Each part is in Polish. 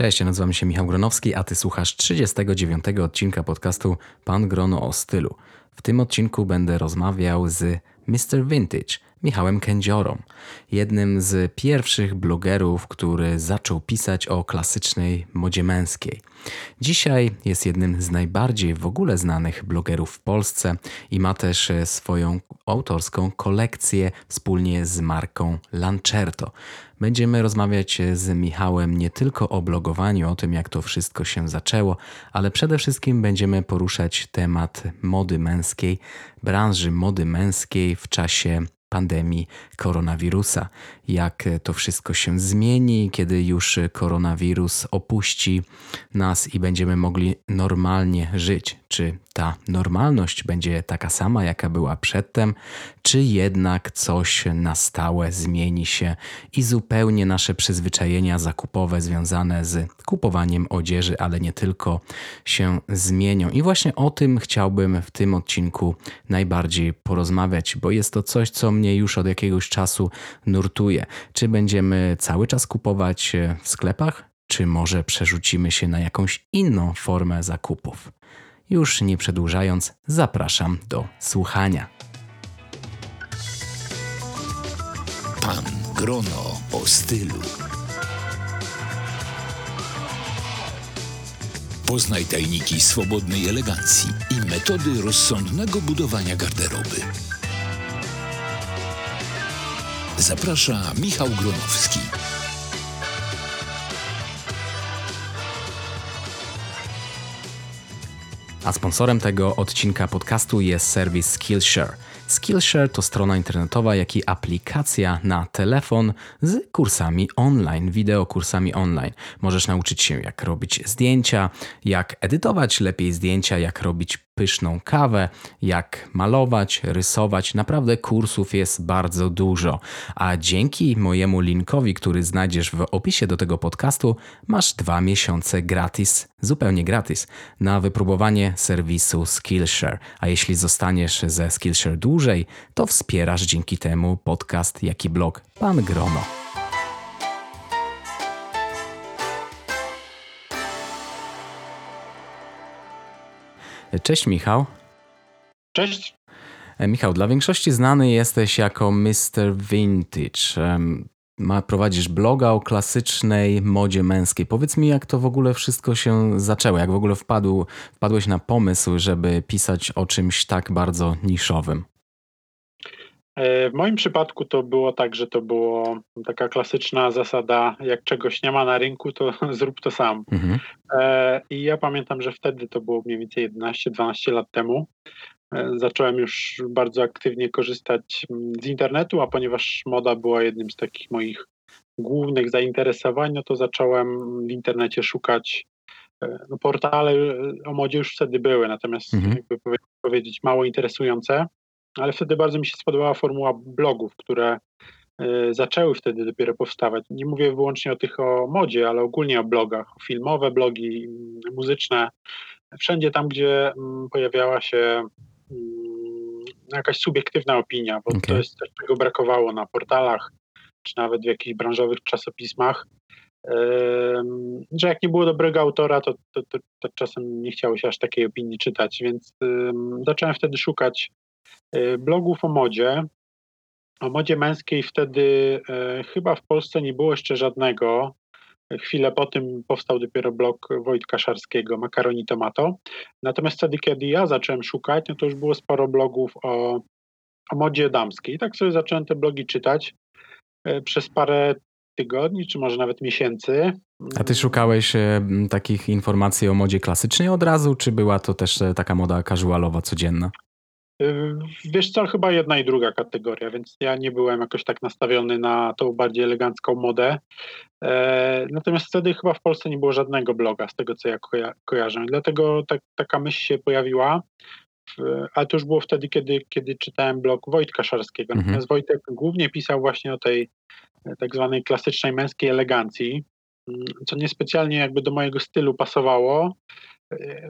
Cześć, nazywam się Michał Gronowski, a ty słuchasz 39 odcinka podcastu Pan Grono o stylu. W tym odcinku będę rozmawiał z Mr. Vintage, Michałem Kędziorą, jednym z pierwszych blogerów, który zaczął pisać o klasycznej modzie męskiej. Dzisiaj jest jednym z najbardziej w ogóle znanych blogerów w Polsce i ma też swoją autorską kolekcję wspólnie z marką Lancerto. Będziemy rozmawiać z Michałem nie tylko o blogowaniu, o tym jak to wszystko się zaczęło, ale przede wszystkim będziemy poruszać temat mody męskiej, branży mody męskiej w czasie pandemii koronawirusa. Jak to wszystko się zmieni, kiedy już koronawirus opuści nas i będziemy mogli normalnie żyć. Czy ta normalność będzie taka sama, jaka była przedtem, czy jednak coś na stałe zmieni się i zupełnie nasze przyzwyczajenia zakupowe związane z kupowaniem odzieży, ale nie tylko, się zmienią. I właśnie o tym chciałbym w tym odcinku najbardziej porozmawiać, bo jest to coś, co mnie już od jakiegoś czasu nurtuje. Czy będziemy cały czas kupować w sklepach? Czy może przerzucimy się na jakąś inną formę zakupów? Już nie przedłużając, zapraszam do słuchania. Pan Grono o stylu. Poznaj tajniki swobodnej elegancji i metody rozsądnego budowania garderoby. Zaprasza Michał Gronowski. A sponsorem tego odcinka podcastu jest serwis Skillshare. Skillshare to strona internetowa, jak i aplikacja na telefon z kursami online, wideokursami online. Możesz nauczyć się, jak robić zdjęcia, jak edytować lepiej zdjęcia, jak robić pyszną kawę, jak malować, rysować. Naprawdę kursów jest bardzo dużo. A dzięki mojemu linkowi, który znajdziesz w opisie do tego podcastu, masz dwa miesiące gratis, zupełnie gratis, na wypróbowanie serwisu Skillshare. A jeśli zostaniesz ze Skillshare dłużej, to wspierasz dzięki temu podcast, jak i blog Pan Grono. Cześć Michał. Cześć. Michał, dla większości znany jesteś jako Mr. Vintage. Ma, prowadzisz bloga o klasycznej modzie męskiej. Powiedz mi, jak to w ogóle wszystko się zaczęło? Jak w ogóle wpadł, wpadłeś na pomysł, żeby pisać o czymś tak bardzo niszowym? E, w moim przypadku to było tak, że to było taka klasyczna zasada, jak czegoś nie ma na rynku, to zrób to sam. Mhm. E, I ja pamiętam, że wtedy to było mniej więcej 11-12 lat temu. E, zacząłem już bardzo aktywnie korzystać mm, z internetu, a ponieważ moda była jednym z takich moich głównych zainteresowań, no to zacząłem w internecie szukać. No portale o modzie już wtedy były, natomiast mhm. jakby powiedzieć mało interesujące ale wtedy bardzo mi się spodobała formuła blogów, które e, zaczęły wtedy dopiero powstawać. Nie mówię wyłącznie o tych o modzie, ale ogólnie o blogach, filmowe blogi, muzyczne. Wszędzie tam, gdzie mm, pojawiała się jakaś subiektywna opinia, bo okay. to jest coś, czego brakowało na portalach, czy nawet w jakichś branżowych czasopismach. Że jak nie było dobrego autora, to, to, to, to czasem nie chciało się aż takiej opinii czytać, więc zacząłem wtedy szukać Y, blogów o modzie. O modzie męskiej wtedy y, chyba w Polsce nie było jeszcze żadnego. Chwilę po tym powstał dopiero blog Wojtka Szarskiego, Makaroni Tomato. Natomiast wtedy, kiedy ja zacząłem szukać, no to już było sporo blogów o, o modzie damskiej. I tak sobie zacząłem te blogi czytać y, przez parę tygodni, czy może nawet miesięcy. A ty szukałeś takich informacji o modzie klasycznej od razu, czy była to też taka moda casualowa, codzienna? Yy, wiesz co, chyba jedna i druga kategoria, więc ja nie byłem jakoś tak nastawiony na tą bardziej elegancką modę. E, natomiast wtedy chyba w Polsce nie było żadnego bloga, z tego co ja koja kojarzę. Dlatego tak, taka myśl się pojawiła, ale to już było wtedy, kiedy, kiedy czytałem blog Wojtka Szarskiego. Mhm. Natomiast Wojtek głównie pisał właśnie o tej e, tak zwanej klasycznej męskiej elegancji, mm, co niespecjalnie jakby do mojego stylu pasowało,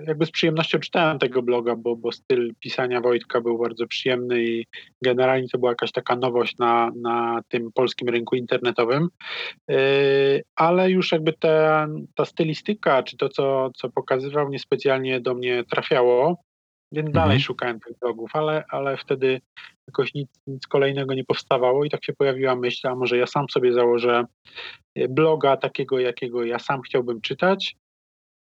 jakby z przyjemnością czytałem tego bloga, bo, bo styl pisania Wojtka był bardzo przyjemny i generalnie to była jakaś taka nowość na, na tym polskim rynku internetowym. Ale już jakby ta, ta stylistyka, czy to, co, co pokazywał, niespecjalnie do mnie trafiało. Więc mhm. dalej szukałem tych blogów, ale, ale wtedy jakoś nic, nic kolejnego nie powstawało i tak się pojawiła myśl, a może ja sam sobie założę e, bloga takiego, jakiego ja sam chciałbym czytać,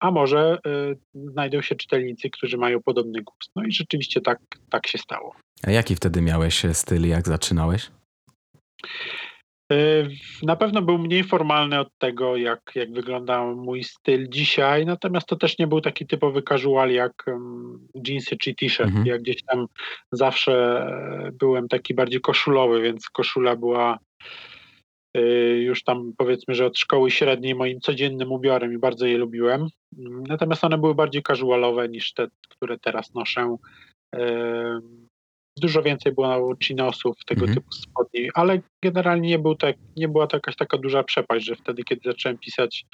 a może y, znajdą się czytelnicy, którzy mają podobny gust. No i rzeczywiście tak, tak się stało. A jaki wtedy miałeś styl, jak zaczynałeś? Y, na pewno był mniej formalny od tego, jak, jak wygląda mój styl dzisiaj, natomiast to też nie był taki typowy casual jak jeansy czy t-shirt. Mhm. Ja gdzieś tam zawsze e, byłem taki bardziej koszulowy, więc koszula była już tam powiedzmy, że od szkoły średniej moim codziennym ubiorem i bardzo je lubiłem. Natomiast one były bardziej casualowe niż te, które teraz noszę dużo więcej było chinosów, tego mhm. typu spodni, ale generalnie nie, był tak, nie była to jakaś taka duża przepaść, że wtedy, kiedy zacząłem pisać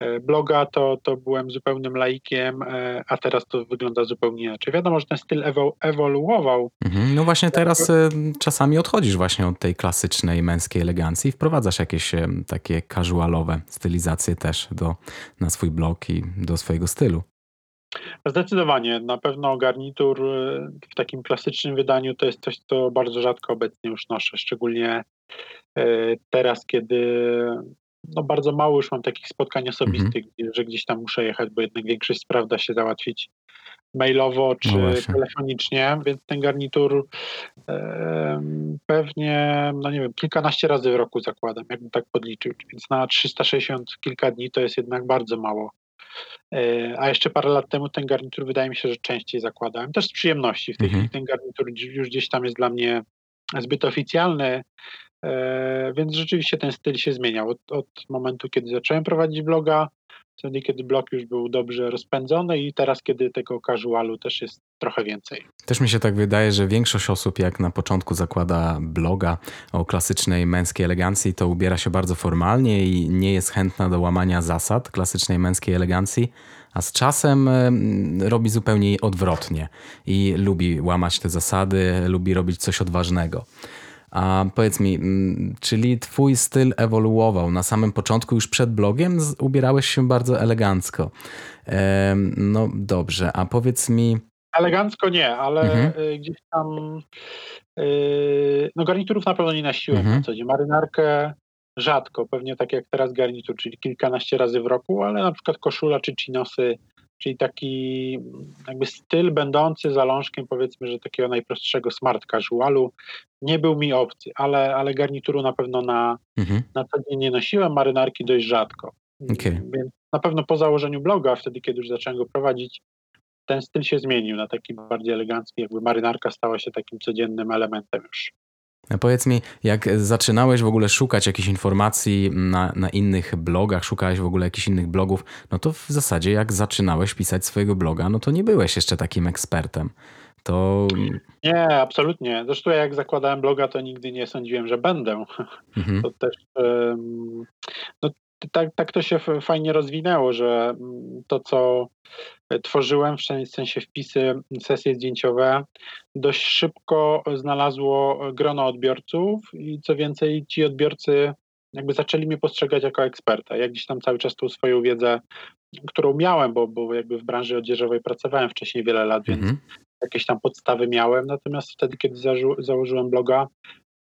e, bloga, to, to byłem zupełnym laikiem, e, a teraz to wygląda zupełnie inaczej. Wiadomo, że ten styl ewoluował. Mhm. No właśnie teraz e, czasami odchodzisz właśnie od tej klasycznej męskiej elegancji i wprowadzasz jakieś takie casualowe stylizacje też do, na swój blog i do swojego stylu. Zdecydowanie. Na pewno garnitur y, w takim klasycznym wydaniu to jest coś, co bardzo rzadko obecnie już noszę, szczególnie y, teraz, kiedy no bardzo mało już mam takich spotkań osobistych, mhm. że gdzieś tam muszę jechać, bo jednak większość spraw da się załatwić mailowo czy no telefonicznie, więc ten garnitur pewnie, no nie wiem, kilkanaście razy w roku zakładam, jakbym tak podliczył, więc na 360 kilka dni to jest jednak bardzo mało. E, a jeszcze parę lat temu ten garnitur wydaje mi się, że częściej zakładałem. Też z przyjemności. W tej mhm. chwili ten garnitur już gdzieś tam jest dla mnie zbyt oficjalny, e, więc rzeczywiście ten styl się zmieniał. Od, od momentu, kiedy zacząłem prowadzić bloga, wtedy, kiedy blog już był dobrze rozpędzony i teraz, kiedy tego casualu też jest trochę więcej. Też mi się tak wydaje, że większość osób, jak na początku zakłada bloga o klasycznej męskiej elegancji, to ubiera się bardzo formalnie i nie jest chętna do łamania zasad klasycznej męskiej elegancji, a z czasem robi zupełnie odwrotnie i lubi łamać te zasady, lubi robić coś odważnego. A powiedz mi, mm, czyli twój styl ewoluował na samym początku, już przed blogiem ubierałeś się bardzo elegancko. No dobrze, a powiedz mi... Elegancko nie, ale mhm. Y, gdzieś tam... Y, no garniturów na pewno nie nosiłem mhm. na co dzień. Marynarkę rzadko, pewnie tak jak teraz garnitur, czyli kilkanaście razy w roku, ale na przykład koszula czy chinosy czyli taki jakby styl będący zalążkiem powiedzmy, że takiego najprostszego smart casualu nie był mi obcy, ale, ale garnituru na pewno na, mhm. na co dzień nie nosiłem, marynarki dość rzadko. Okay. Więc na pewno po założeniu bloga, wtedy kiedy już zacząłem go prowadzić, ten styl się zmienił na taki bardziej elegancki, jakby marynarka stała się takim codziennym elementem już. Powiedz mi, jak zaczynałeś w ogóle szukać jakichś informacji na, na innych blogach, szukałeś w ogóle jakichś innych blogów, no to w zasadzie jak zaczynałeś pisać swojego bloga, no to nie byłeś jeszcze takim ekspertem. To... Nie, absolutnie. Zresztą jak zakładałem bloga, to nigdy nie sądziłem, że będę. Mhm. To też no, tak, tak to się fajnie rozwinęło, że mm, to, co tworzyłem, w sensie wpisy, sesje zdjęciowe, dość szybko znalazło grono odbiorców i co więcej, ci odbiorcy jakby zaczęli mnie postrzegać jako eksperta. Ja gdzieś tam cały czas tą swoją wiedzę, którą miałem, bo, bo jakby w branży odzieżowej pracowałem wcześniej wiele lat, więc mm -hmm. Jakieś tam podstawy miałem. Natomiast wtedy, kiedy założyłem bloga,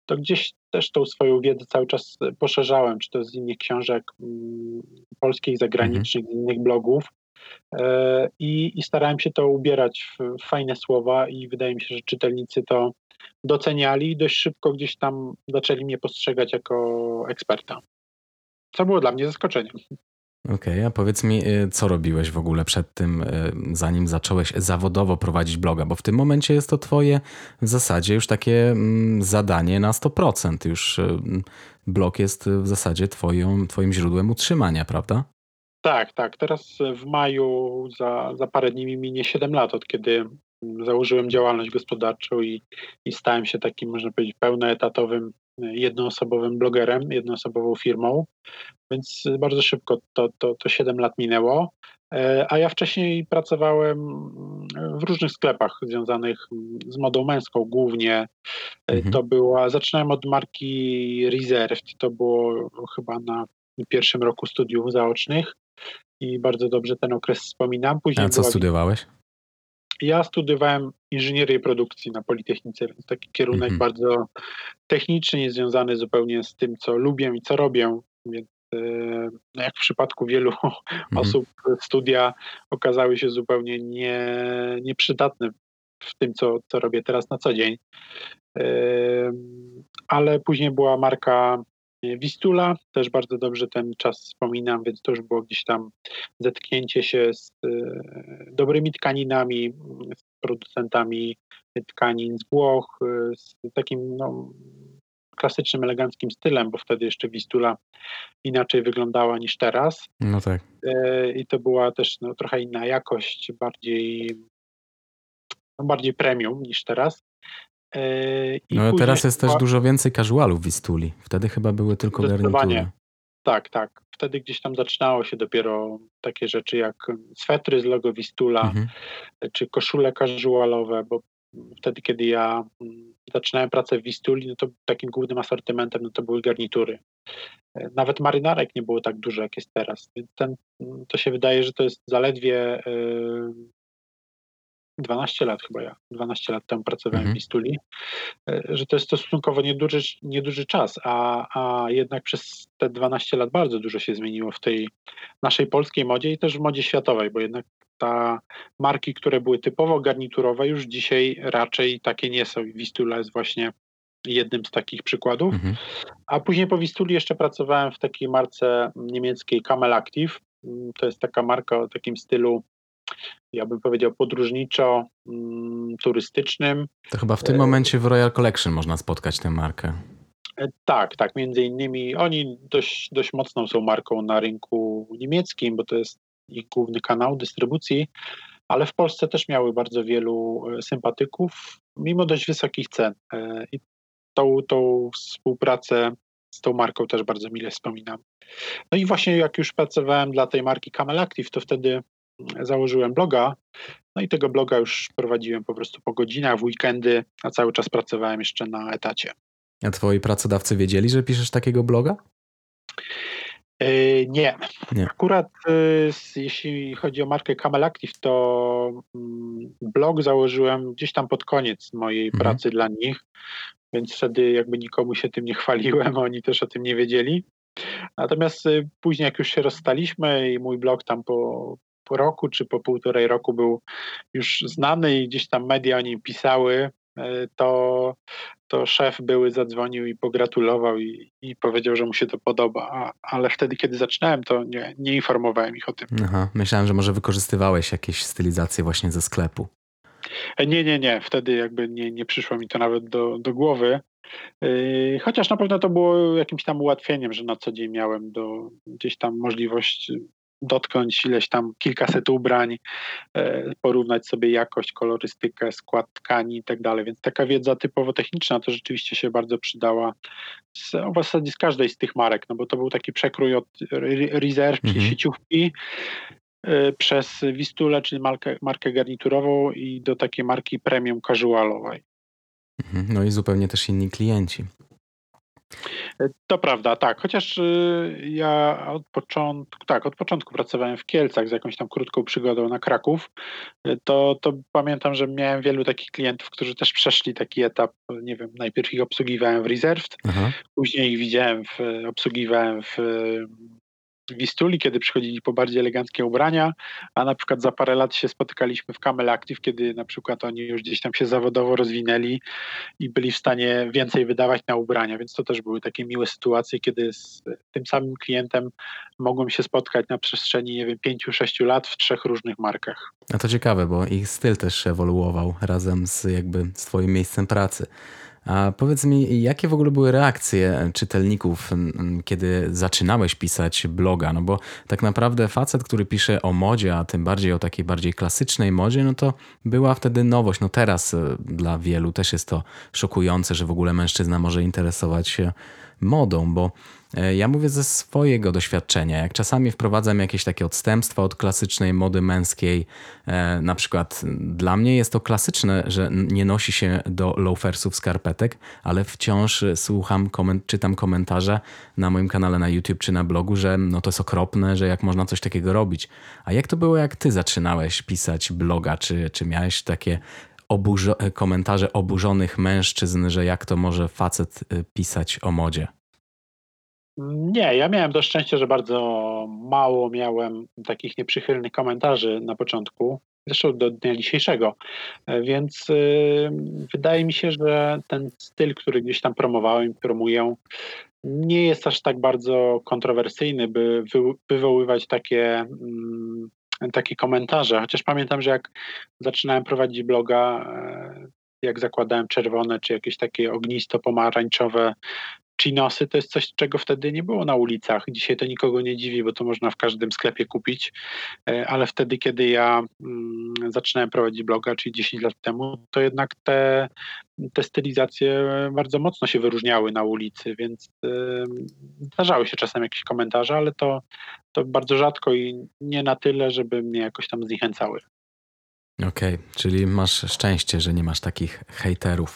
to gdzieś też tą swoją wiedzę cały czas poszerzałem, czy to z innych książek mm, polskich, zagranicznych, mm z innych blogów. E, I, I, starałem się to ubierać w fajne słowa, i wydaje mi się, że czytelnicy to doceniali i dość szybko gdzieś tam zaczęli mnie postrzegać jako eksperta. Co było dla mnie zaskoczeniem. Okej, a powiedz mi, y, co robiłeś w ogóle przed tym, y, zanim zacząłeś zawodowo prowadzić bloga? Bo w tym momencie jest to Twoje w zasadzie już takie mm, zadanie na 100%. Już y, blog jest w zasadzie twoją, Twoim źródłem utrzymania, prawda? Tak, tak. Teraz w maju za, za parę dni minie 7 lat, od kiedy założyłem działalność gospodarczą i, i stałem się takim, można powiedzieć, pełnoetatowym, jednoosobowym blogerem, jednoosobową firmą. Więc bardzo szybko to, to, to 7 lat minęło. E, a ja wcześniej pracowałem w różnych sklepach związanych z modą męską głównie. E, mhm. To była, zaczynałem od marki Reserved, to było chyba na pierwszym roku studiów zaocznych i bardzo dobrze ten okres wspominam. Później A co była... studiowałeś? Ja studiowałem inżynierię produkcji na Politechnice, więc taki kierunek -hmm. bardzo techniczny, niezwiązany zupełnie z tym, co lubię i co robię. Więc jak w przypadku wielu -hmm. osób, studia okazały się zupełnie nie, nieprzydatne w tym, co, co robię teraz na co dzień. E, ale później była marka Wistula, też bardzo dobrze ten czas wspominam, więc to już było gdzieś tam zetknięcie się z e, dobrymi tkaninami, z producentami tkanin z Włoch, e, z takim no, klasycznym, eleganckim stylem, bo wtedy jeszcze Wistula inaczej wyglądała niż teraz. No tak. E, I to była też no, trochę inna jakość, bardziej, no, bardziej premium niż teraz. E, I no teraz jest też dużo więcej casualów w Istuli. Wtedy chyba były tylko garnitury. Tak, tak. Wtedy gdzieś tam zaczynało się dopiero takie rzeczy jak swetry z logo Wistula, mhm. czy koszule casualowe, bo wtedy, kiedy ja mm, zaczynałem pracę w Wistuli, no to takim głównym asortymentem no to były garnitury. E, nawet marynarek nie było tak dużo, jak jest teraz. Więc ten, to się wydaje, że to jest zaledwie 12 lat chyba ja, 12 lat temu pracowałem mhm. w Istuli, e, że to jest to stosunkowo nieduży, nieduży czas, a, a jednak przez te 12 lat bardzo dużo się zmieniło w tej naszej polskiej modzie i też w modzie światowej, bo jednak ta marki, które były typowo garniturowe, już dzisiaj raczej takie nie są. Wistula jest właśnie jednym z takich przykładów. Mhm. A później po Wistuli jeszcze pracowałem w takiej marce niemieckiej Camel Active. To jest taka marka o takim stylu ja bym powiedział, podróżniczo mm. To chyba w tym momencie w Royal Collection można spotkać tę markę. E, tak, tak. Między innymi oni dość, dość mocną są marką na rynku niemieckim, bo to jest ich główny kanał dystrybucji, ale w Polsce też miały bardzo wielu e, sympatyków, mimo dość wysokich cen. E, I tą, tą współpracę z tą marką też bardzo mile wspominam. No i właśnie jak już pracowałem dla tej marki Camel Active, to wtedy założyłem bloga. No i tego bloga już prowadziłem po prostu po godzinach, w weekendy, a cały czas pracowałem jeszcze na etacie. A twoi pracodawcy wiedzieli, że piszesz takiego bloga? Yy, nie. nie. Akurat yy, jeśli chodzi o markę Camel Active, to yy, blog założyłem gdzieś tam pod koniec mojej mhm. pracy dla nich, więc wtedy jakby nikomu się tym nie chwaliłem, oni też o tym nie wiedzieli. Natomiast y, później, jak już się rozstaliśmy i mój blog tam po, po roku czy po półtorej roku był już znany i gdzieś tam media o nim pisały, e, to, to szef były zadzwonił i pogratulował i, i powiedział, że mu się to podoba, A, ale wtedy, kiedy zaczynałem, to nie, nie informowałem ich o tym. Aha, myślałem, że może wykorzystywałeś jakieś stylizacje właśnie ze sklepu. E, nie, nie, nie. Wtedy jakby nie, nie przyszło mi to nawet do, do głowy. E, chociaż na pewno to było jakimś tam ułatwieniem, że na co dzień miałem do, gdzieś tam możliwość dotknąć ileś tam kilkaset ubrań, e, porównać sobie jakość, kolorystykę, skład tkani i tak dalej. Więc taka wiedza typowo techniczna to rzeczywiście się bardzo przydała z, w zasadzie z każdej z tych marek, no bo to był taki przekrój od Reserve, czyli mhm. sieciówki, e, przez Wistulę, czyli markę, markę garniturową i do takiej marki premium casualowej. Mhm. No i zupełnie też inni klienci. To prawda, tak. Chociaż y, ja od początku, tak, od początku pracowałem w Kielcach z jakąś tam krótką przygodą na Kraków, y, to, to pamiętam, że miałem wielu takich klientów, którzy też przeszli taki etap, nie wiem, najpierw ich obsługiwałem w Reserved, Aha. później ich widziałem, w, obsługiwałem w Wistuli, kiedy przychodzili po bardziej eleganckie ubrania, a na przykład za parę lat się spotykaliśmy w Camel Active, kiedy na przykład oni już gdzieś tam się zawodowo rozwinęli i byli w stanie więcej wydawać na ubrania, więc to też były takie miłe sytuacje, kiedy z tym samym klientem mogłem się spotkać na przestrzeni, nie wiem, pięciu, sześciu lat w trzech różnych markach. A to ciekawe, bo ich styl też ewoluował razem z jakby z twoim miejscem pracy. A powiedz mi, jakie w ogóle były reakcje czytelników, kiedy zaczynałeś pisać bloga? No bo tak naprawdę facet, który pisze o modzie, a tym bardziej o takiej bardziej klasycznej modzie, no to była wtedy nowość. No teraz e, dla wielu też jest to szokujące, że w ogóle mężczyzna może interesować się modą, bo E, ja mówię ze swojego doświadczenia. Jak czasami wprowadzam jakieś takie odstępstwa od klasycznej mody męskiej, e, na przykład dla mnie jest to klasyczne, że nie nosi się do loafersów skarpetek, ale wciąż słucham, koment czytam komentarze na moim kanale na YouTube czy na blogu, że no to jest okropne, że jak można coś takiego robić. A jak to było, jak ty zaczynałeś pisać bloga? Czy, czy miałeś takie oburzo komentarze oburzonych mężczyzn, że jak to może facet y, pisać o modzie? Nie, ja miałem to szczęście, że bardzo mało miałem takich nieprzychylnych komentarzy na początku, zresztą do dnia dzisiejszego, e, więc y, wydaje mi się, że ten styl, który gdzieś tam promowałem, promuję, nie jest aż tak bardzo kontrowersyjny, by wywoływać takie mm, takie komentarze. Chociaż pamiętam, że jak zaczynałem prowadzić bloga, e, jak zakładałem czerwone czy jakieś takie ognisto-pomarańczowe chinosy, to jest coś, czego wtedy nie było na ulicach. Dzisiaj to nikogo nie dziwi, bo to można w każdym sklepie kupić, e, ale wtedy, kiedy ja mm, zaczynałem prowadzić bloga, czyli 10 lat temu, to jednak te, te stylizacje bardzo mocno się wyróżniały na ulicy, więc zdarzały się czasem jakieś komentarze, ale to, to bardzo rzadko i nie na tyle, żeby mnie jakoś tam zniechęcały. Okej, okay, czyli masz szczęście, że nie masz takich hejterów.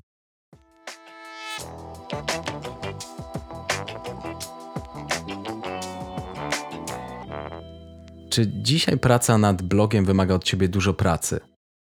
Czy dzisiaj praca nad blogiem wymaga od ciebie dużo pracy?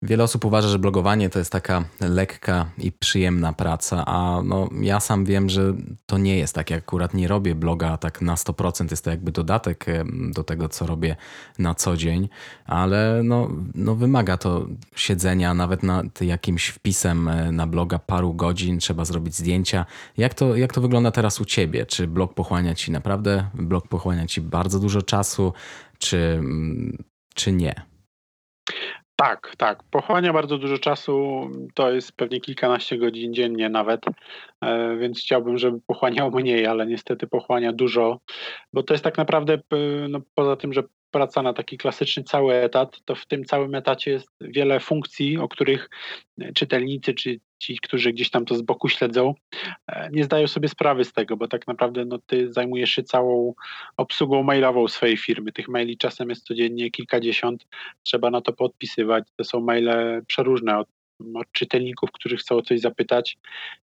Wiele osób uważa, że blogowanie to jest taka lekka i przyjemna praca, a no, ja sam wiem, że to nie jest tak. Ja akurat nie robię bloga tak na 100%, jest to jakby dodatek do tego, co robię na co dzień, ale no, no wymaga to siedzenia nawet nad jakimś wpisem e, na bloga paru godzin, trzeba zrobić zdjęcia. Jak to, jak to wygląda teraz u ciebie? Czy blog pochłania ci naprawdę, blog pochłania ci bardzo dużo czasu, czy, czy nie? Tak, tak. Pochłania bardzo dużo czasu. To jest pewnie kilkanaście godzin dziennie nawet, e, więc chciałbym, żeby pochłaniał mniej, ale niestety pochłania dużo, bo to jest tak naprawdę, no, poza tym, że praca na taki klasyczny cały etat, to w tym całym etacie jest wiele funkcji, o których czytelnicy czy ci, którzy gdzieś tam to z boku śledzą, e, nie zdają sobie sprawy z tego, bo tak naprawdę no, ty zajmujesz się całą obsługą mailową swojej firmy. Tych maili czasem jest codziennie kilkadziesiąt, trzeba na to podpisywać. To są maile przeróżne od czytelników, którzy chcą o coś zapytać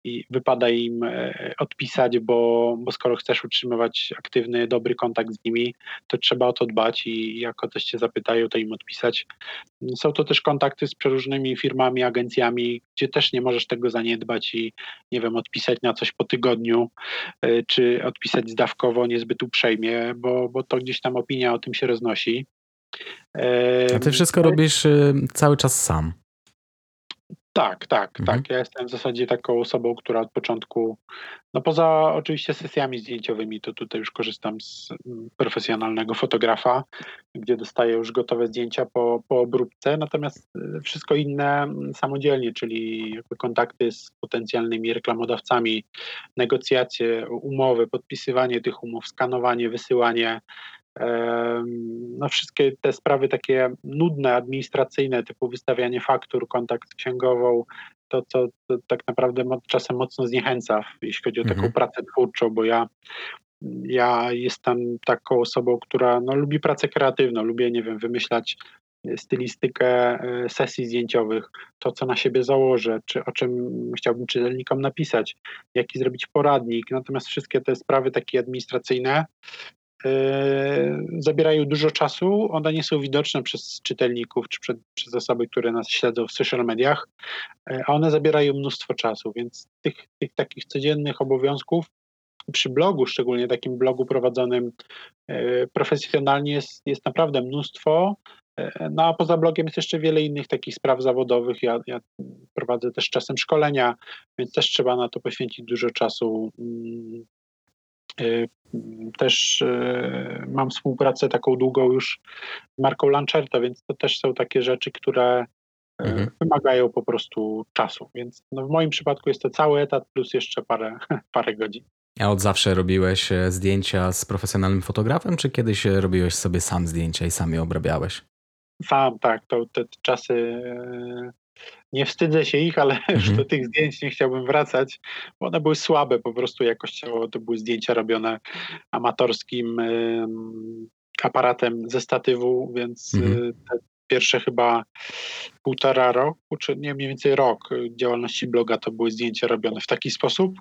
i wypada im e, odpisać, bo, bo skoro chcesz utrzymywać aktywny, dobry kontakt z nimi, to trzeba o to dbać i jak o coś cię zapytają, to im odpisać. Są to też kontakty z przeróżnymi firmami, agencjami, gdzie też nie możesz tego zaniedbać i nie wiem, odpisać na coś po tygodniu, e, czy odpisać zdawkowo niezbyt uprzejmie, bo, bo to gdzieś tam opinia o tym się roznosi. A ty wszystko robisz e, cały czas sam. Tak, tak, mhm. tak. Ja jestem w zasadzie taką osobą, która od początku, no poza oczywiście sesjami zdjęciowymi, to tutaj już korzystam z mm, profesjonalnego fotografa, gdzie dostaję już gotowe zdjęcia po, po obróbce, natomiast y, wszystko inne mm, samodzielnie, czyli kontakty z potencjalnymi reklamodawcami, negocjacje, umowy, podpisywanie tych umów, skanowanie, wysyłanie, no wszystkie te sprawy takie nudne, administracyjne, typu wystawianie faktur, kontakt z księgową, to, co to tak naprawdę czasem mocno zniechęca, jeśli chodzi o taką mhm. pracę twórczą, bo ja ja jestem taką osobą, która no, lubi pracę kreatywną, lubię, nie wiem, wymyślać stylistykę e, sesji zdjęciowych, to co na siebie założę, czy o czym chciałbym czytelnikom napisać, jaki zrobić poradnik. Natomiast wszystkie te sprawy takie administracyjne E, zabierają dużo czasu, one nie są widoczne przez czytelników czy przez osoby, które nas śledzą w social mediach, e, a one zabierają mnóstwo czasu, więc tych, tych takich codziennych obowiązków przy blogu, szczególnie takim blogu prowadzonym e, profesjonalnie jest, jest naprawdę mnóstwo. No a poza blogiem jest jeszcze wiele innych takich spraw zawodowych. Ja, ja prowadzę też czasem szkolenia, więc też trzeba na to poświęcić dużo czasu. Też y, mam współpracę taką długą już z marką Lancerta, więc to też są takie rzeczy, które y, mhm. wymagają po prostu czasu. Więc no w moim przypadku jest to cały etat plus jeszcze parę, parę godzin. A od zawsze robiłeś e, zdjęcia z profesjonalnym fotografem, czy kiedyś e, robiłeś sobie sam zdjęcia i sam je obrabiałeś? Sam, tak. To te czasy e, nie wstydzę się ich, ale mhm. już do tych zdjęć nie chciałbym wracać, bo one były słabe po prostu jakościowo. To były zdjęcia robione amatorskim aparatem ze statywu, więc mhm. te pierwsze chyba półtora roku, czy nie mniej więcej rok działalności bloga to były zdjęcia robione w taki sposób.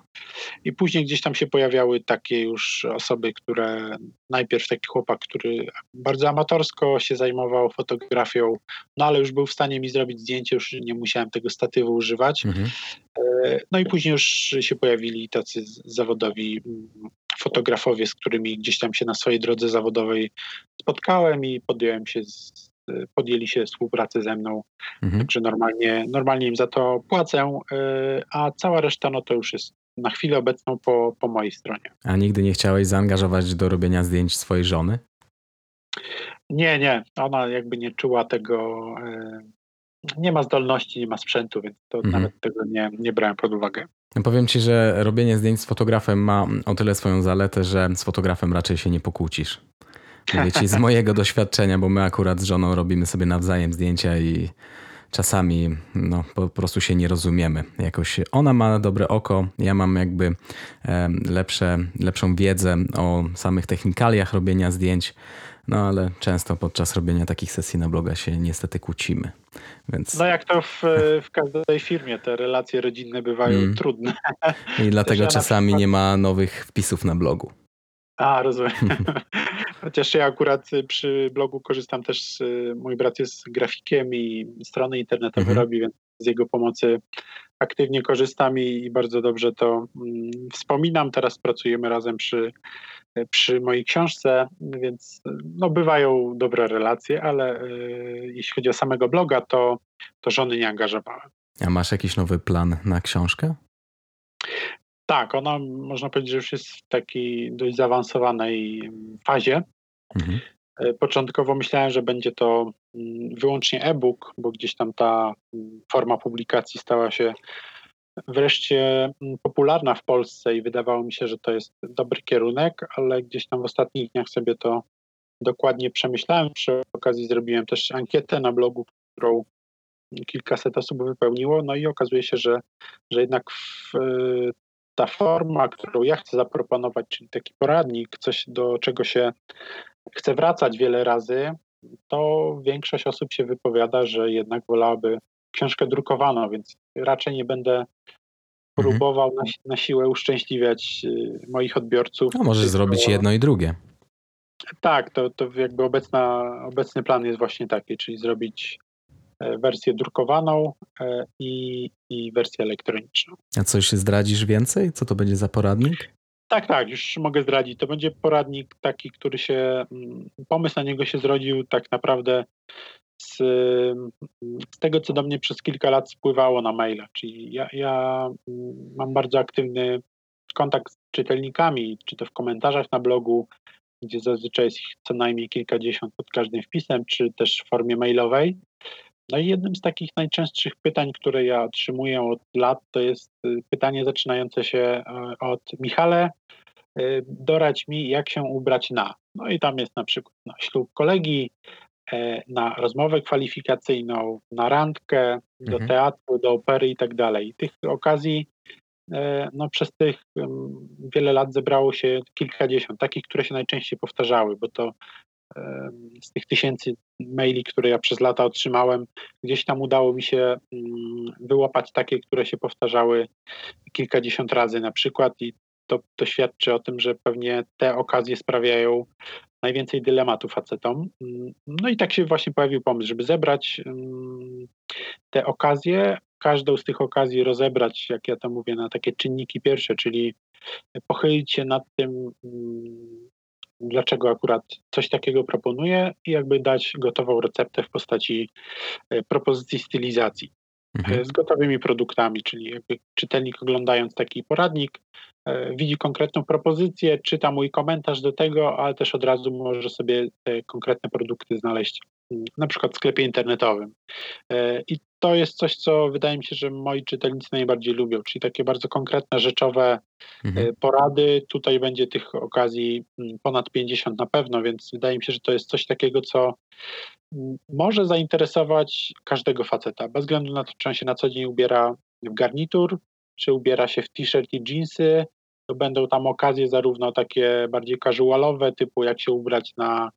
I później gdzieś tam się pojawiały takie już osoby, które najpierw taki chłopak, który bardzo amatorsko się zajmował fotografią, no ale już był w stanie mi zrobić zdjęcie, już nie musiałem tego statywu używać. Mhm. E, no i później już się pojawili tacy zawodowi mm, fotografowie, z którymi gdzieś tam się na swojej drodze zawodowej spotkałem i podjąłem się z, podjęli się współpracy ze mną. Mhm. Także normalnie, normalnie im za to płacę, y, a cała reszta no to już jest na chwilę obecną po, po mojej stronie. A nigdy nie chciałeś zaangażować do robienia zdjęć swojej żony? Nie, nie. Ona jakby nie czuła tego, y, nie ma zdolności, nie ma sprzętu, więc to mhm. nawet tego nie, nie brałem pod uwagę. No powiem ci, że robienie zdjęć z fotografem ma o tyle swoją zaletę, że z fotografem raczej się nie pokłócisz. Mówię ci z mojego doświadczenia, bo my akurat z żoną robimy sobie nawzajem zdjęcia i czasami no, po prostu się nie rozumiemy. Jakoś ona ma dobre oko, ja mam jakby lepsze, lepszą wiedzę o samych technikaliach robienia zdjęć, no ale często podczas robienia takich sesji na bloga się niestety kłócimy. Więc... No jak to w, w każdej firmie, te relacje rodzinne bywają mm. trudne. I dlatego czasami nie ma nowych wpisów na blogu. A, rozumiem. Chociaż ja akurat przy blogu korzystam też, z, mój brat jest grafikiem i strony internetowe mhm. robi, więc z jego pomocy aktywnie korzystam i, bardzo dobrze to mm, wspominam. Teraz pracujemy razem przy, przy mojej książce, więc no, bywają dobre relacje, ale y, jeśli chodzi o samego bloga, to, to żony nie angażowałem. A masz jakiś nowy plan na książkę? Tak, ona można powiedzieć, że już jest w takiej dość zaawansowanej fazie. Mhm. E, początkowo myślałem, że będzie to mm, wyłącznie e-book, bo gdzieś tam ta mm, forma publikacji stała się wreszcie mm, popularna w Polsce i wydawało mi się, że to jest dobry kierunek, ale gdzieś tam w ostatnich dniach sobie to dokładnie przemyślałem. Przy okazji zrobiłem też ankietę na blogu, którą kilkaset osób wypełniło, no i okazuje się, że, że jednak w ta forma, którą ja chcę zaproponować, czyli taki poradnik, coś do czego się chce wracać wiele razy, to większość osób się wypowiada, że jednak wolałaby książkę drukowaną, więc raczej nie będę mhm. próbował na, na siłę uszczęśliwiać y, moich odbiorców. No, możesz zrobić jedno i drugie. Tak, to, to jakby obecna, obecny plan jest właśnie taki, czyli zrobić wersję drukowaną e, i, i wersję elektroniczną. A coś zdradzisz więcej? Co to będzie za poradnik? Tak, tak, już mogę zdradzić. To będzie poradnik taki, który się, mm, pomysł na niego się zrodził tak naprawdę z, z tego, co do mnie przez kilka lat spływało na maila. Czyli ja, ja mm, mam bardzo aktywny kontakt z czytelnikami, czy to w komentarzach na blogu, gdzie zazwyczaj jest ich co najmniej kilkadziesiąt pod każdym wpisem, czy też w formie mailowej. No i jednym z takich najczęstszych pytań, które ja otrzymuję od lat, to jest y, pytanie zaczynające się e, od Michale, y, doradź mi, jak się ubrać na. No i tam jest na przykład na ślub kolegi, e, na rozmowę kwalifikacyjną, na randkę, do mhm. teatru, do opery i tak dalej. Tych okazji e, no, przez tych wiele lat zebrało się kilkadziesiąt, takich, które się najczęściej powtarzały, bo to z tych tysięcy maili, które ja przez lata otrzymałem, gdzieś tam udało mi się mm, wyłapać takie, które się powtarzały kilkadziesiąt razy na przykład i to, to świadczy o tym, że pewnie te okazje sprawiają najwięcej dylematów facetom. Mm, no i tak się właśnie pojawił pomysł, żeby zebrać mm, te okazje, każdą z tych okazji rozebrać, jak ja to mówię, na takie czynniki pierwsze, czyli pochylić się nad tym, dlaczego akurat coś takiego proponuję i jakby dać gotową receptę w postaci e, propozycji stylizacji e, mhm. z gotowymi produktami, czyli jakby czytelnik oglądając taki poradnik e, widzi konkretną propozycję, czyta mój komentarz do tego, ale też od razu może sobie te konkretne produkty znaleźć na przykład w sklepie internetowym. I to jest coś, co wydaje mi się, że moi czytelnicy najbardziej lubią, czyli takie bardzo konkretne, rzeczowe mhm. porady. Tutaj będzie tych okazji mm, ponad 50 na pewno, więc wydaje mi się, że to jest coś takiego, co może zainteresować każdego faceta, bez względu na to, czy on się na co dzień ubiera w garnitur, czy ubiera się w t-shirt i jeansy, to będą tam okazje zarówno takie bardziej casualowe, typu jak się ubrać na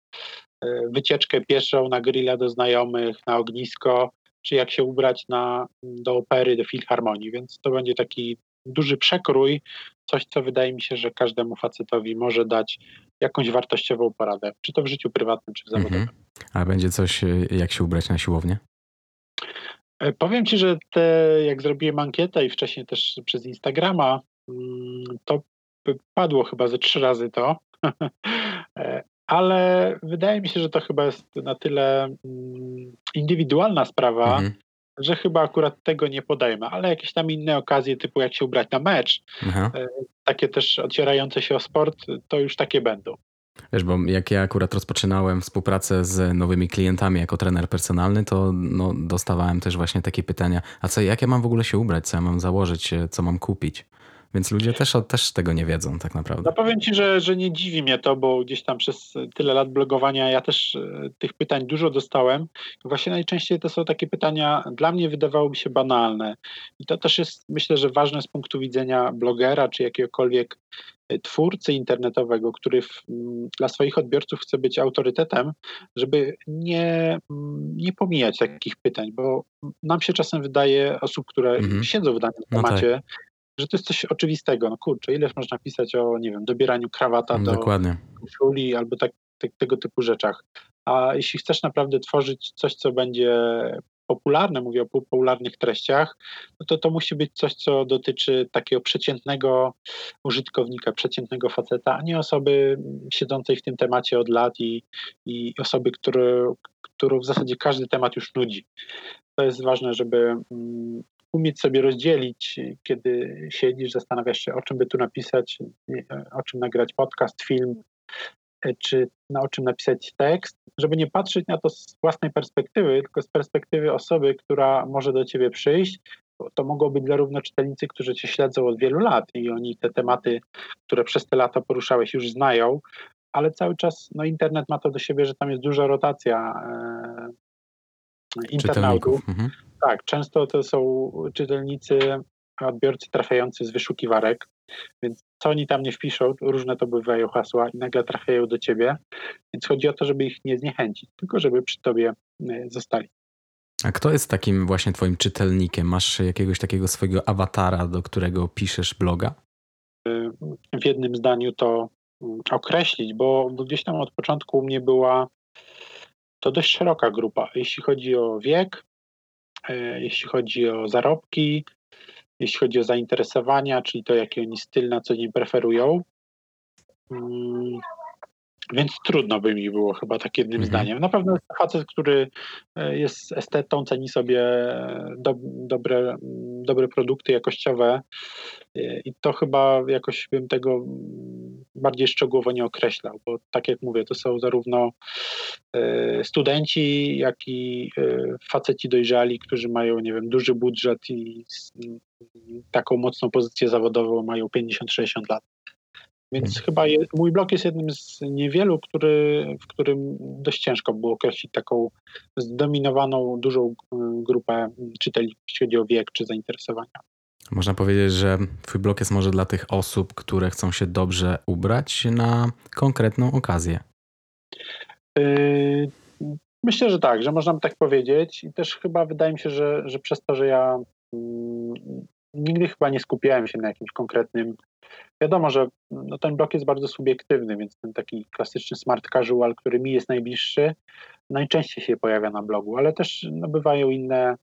e, wycieczkę pieszą, na grilla do znajomych, na ognisko, czy jak się ubrać na, do opery, do filharmonii, więc to będzie taki duży przekrój, coś co wydaje mi się, że każdemu facetowi może dać jakąś wartościową poradę, czy to w życiu prywatnym, czy w zawodowym. Mhm. A będzie coś, e, jak się ubrać na siłownię? E, powiem Ci, że te, jak zrobiłem ankietę i wcześniej też przez Instagrama, to padło chyba ze trzy razy to, e, ale wydaje mi się, że to chyba jest na tyle mm, indywidualna sprawa, mhm. że chyba akurat tego nie podajmy, ale jakieś tam inne okazje, typu jak się ubrać na mecz, Aha. takie też ocierające się o sport, to już takie będą. Wiesz, bo jak ja akurat rozpoczynałem współpracę z nowymi klientami jako trener personalny, to no, dostawałem też właśnie takie pytania, a co, jak ja mam w ogóle się ubrać, co ja mam założyć, co mam kupić? Więc ludzie też, też tego nie wiedzą tak naprawdę. No powiem Ci, że, że nie dziwi mnie to, bo gdzieś tam przez tyle lat blogowania ja też e, tych pytań dużo dostałem. Właśnie najczęściej to są takie pytania, dla mnie wydawałoby się banalne. I to też jest myślę, że ważne z punktu widzenia blogera czy jakiegokolwiek e, twórcy internetowego, który w, dla swoich odbiorców chce być autorytetem, żeby nie, nie pomijać takich pytań, bo nam się czasem wydaje, osób, które mhm. siedzą w danym no temacie, tak że to jest coś oczywistego. No kurczę, ileż można pisać o, nie wiem, dobieraniu krawata do Dokładnie. koszuli albo tak, tak, tego typu rzeczach. A jeśli chcesz naprawdę tworzyć coś, co będzie popularne, mówię o popularnych treściach, no to to musi być coś, co dotyczy takiego przeciętnego użytkownika, przeciętnego faceta, a nie osoby siedzącej w tym temacie od lat i, i osoby, które, którą w zasadzie każdy temat już nudzi. To jest ważne, żeby mm, umieć sobie rozdzielić, kiedy siedzisz, zastanawiasz się, o czym by tu napisać, o czym nagrać podcast, film, czy na o czym napisać tekst, żeby nie patrzeć na to z własnej perspektywy, tylko z perspektywy osoby, która może do ciebie przyjść. To mogą być zarówno czytelnicy, którzy cię śledzą od wielu lat i oni te tematy, które przez te lata poruszałeś, już znają, ale cały czas no, internet ma to do siebie, że tam jest duża rotacja e, internautów. Mhm. Tak, często to są czytelnicy, odbiorcy trafiający z wyszukiwarek, więc co oni tam nie wpiszą, różne to bywają hasła i nagle trafiają do ciebie, więc chodzi o to, żeby ich nie zniechęcić, tylko żeby przy tobie e, zostali. A kto jest takim właśnie twoim czytelnikiem? Masz jakiegoś takiego swojego awatara, do którego piszesz bloga? E, w jednym zdaniu to mm, określić, bo gdzieś tam od początku u mnie była to dość szeroka grupa. Jeśli chodzi o wiek, E, jeśli chodzi o zarobki, jeśli chodzi o zainteresowania, czyli to, jaki oni styl na co dzień preferują. Mm, więc trudno by mi było chyba tak jednym mhm. zdaniem. Na pewno jest facet, który e, jest estetą, ceni sobie do, dobre, dobre produkty jakościowe e, i to chyba jakoś bym tego bardziej szczegółowo nie określał, bo tak jak mówię, to są zarówno e, studenci, jak i faceci dojrzali, którzy mają, nie wiem, duży budżet i taką mocną pozycję zawodową, mają 50-60 lat. Więc hmm. chyba je, mój blog jest jednym z niewielu, który, w którym dość ciężko było określić taką zdominowaną, dużą y, grupę czytelników, jeśli chodzi o wiek czy zainteresowania. Można powiedzieć, że Twój blog jest może dla tych osób, które chcą się dobrze ubrać na konkretną okazję. Yy, myślę, że tak, że można by tak powiedzieć i też chyba wydaje mi się, że, że przez to, że ja mm, nigdy chyba nie skupiałem się na jakimś konkretnym Wiadomo, że no, ten blok jest bardzo subiektywny, więc ten taki klasyczny smart casual, który mi jest najbliższy, najczęściej się pojawia na blogu, ale też no, bywają inne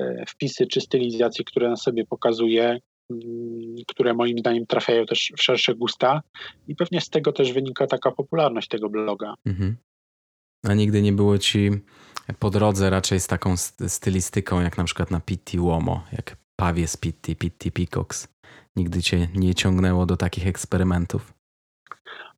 e, wpisy czy stylizacje, które na sobie pokazuje, mm, które moim zdaniem trafiają też w szersze gusta i pewnie z tego też wynika taka popularność tego bloga. Mhm. A nigdy nie było ci po drodze raczej z taką stylistyką, jak na przykład na Pitti Uomo, jak Pawie z Pitti, Pitti Peacocks? Nigdy cię nie ciągnęło do takich eksperymentów?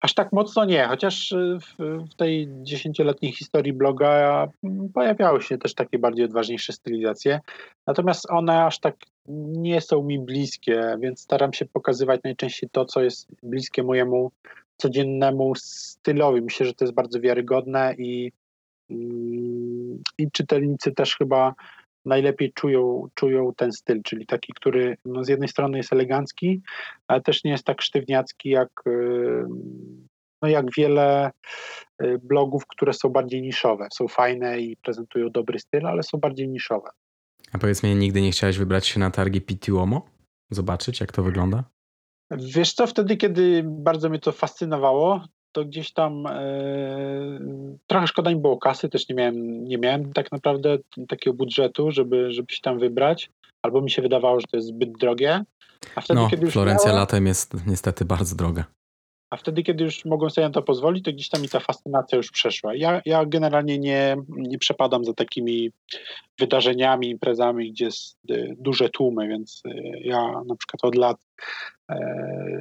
Aż tak mocno nie, chociaż y, w, w tej dziesięcioletniej historii bloga mm, pojawiały się też takie bardziej odważniejsze stylizacje, natomiast one aż tak nie są mi bliskie, więc staram się pokazywać najczęściej to, co jest bliskie mojemu codziennemu stylowi. Myślę, że to jest bardzo wiarygodne i mm, i czytelnicy też chyba najlepiej czują, czują ten styl, czyli taki, który no z jednej strony jest elegancki, ale też nie jest tak sztywniacki jak, y, no jak wiele y, blogów, które są bardziej niszowe. Są fajne i prezentują dobry styl, ale są bardziej niszowe. A powiedz mi, nigdy nie chciałeś wybrać się na targi Pituomo? Zobaczyć, jak to wygląda? Wiesz co, wtedy, kiedy bardzo mnie to fascynowało, to gdzieś tam e, trochę szkoda mi było kasy, też nie miałem, nie miałem tak naprawdę takiego budżetu, żeby, żeby się tam wybrać, albo mi się wydawało, że to jest zbyt drogie. A wtedy, no, kiedy Florencja miała, latem jest niestety bardzo droga. A wtedy, kiedy już mogą sobie na to pozwolić, to gdzieś tam mi ta fascynacja już przeszła. Ja, ja generalnie nie, nie przepadam za takimi wydarzeniami, imprezami, gdzie jest e, duże tłumy, więc e, ja na przykład od lat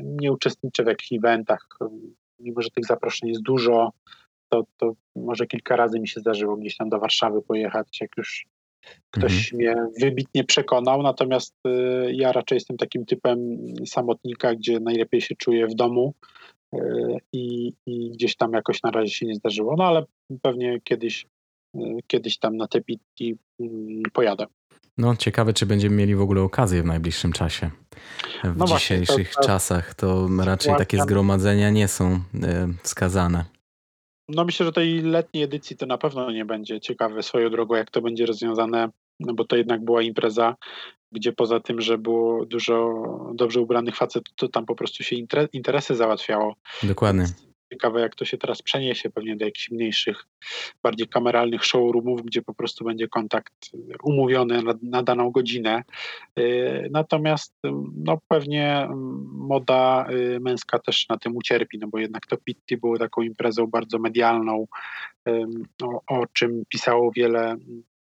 nie uczestniczę w jakichś eventach, mimo że tych zaproszeń jest dużo, to, to może kilka razy mi się zdarzyło gdzieś tam do Warszawy pojechać, jak już ktoś mhm. mnie wybitnie przekonał, natomiast y, ja raczej jestem takim typem samotnika, gdzie najlepiej się czuję w domu y, i, i gdzieś tam jakoś na razie się nie zdarzyło, no ale pewnie kiedyś, y, kiedyś tam na te pitki mm, pojadę. No, ciekawe, czy będziemy mieli w ogóle okazję w najbliższym czasie. W no dzisiejszych właśnie, to, to czasach to raczej takie zgromadzenia nie są e, wskazane. No myślę, że tej letniej edycji to na pewno nie będzie ciekawe swoją drogą, jak to będzie rozwiązane, no bo to jednak była impreza, gdzie poza tym, że było dużo dobrze ubranych facetów, to tam po prostu się interesy załatwiało. Dokładnie. Ciekawe, jak to się teraz przeniesie pewnie do jakichś mniejszych, bardziej kameralnych showroomów, gdzie po prostu będzie kontakt umówiony na, na daną godzinę. Y, natomiast no, pewnie moda y, męska też na tym ucierpi, no bo jednak to Pitti było taką imprezą bardzo medialną, o, o czym pisało wiele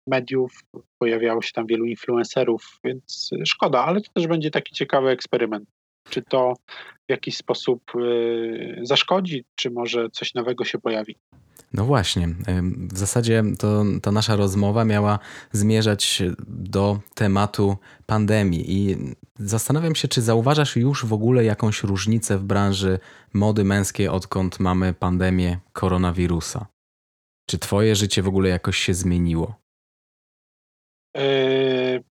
mediów, pojawiało się tam wielu influencerów, więc szkoda, ale to też będzie taki ciekawy eksperyment. Czy to w jakiś sposób y, zaszkodzi, czy może coś nowego się pojawi? No właśnie. W zasadzie to, ta nasza rozmowa miała zmierzać do tematu pandemii i zastanawiam się, czy zauważasz już w ogóle jakąś różnicę w branży mody męskiej, odkąd mamy pandemię koronawirusa? Czy twoje życie w ogóle jakoś się zmieniło? Yy,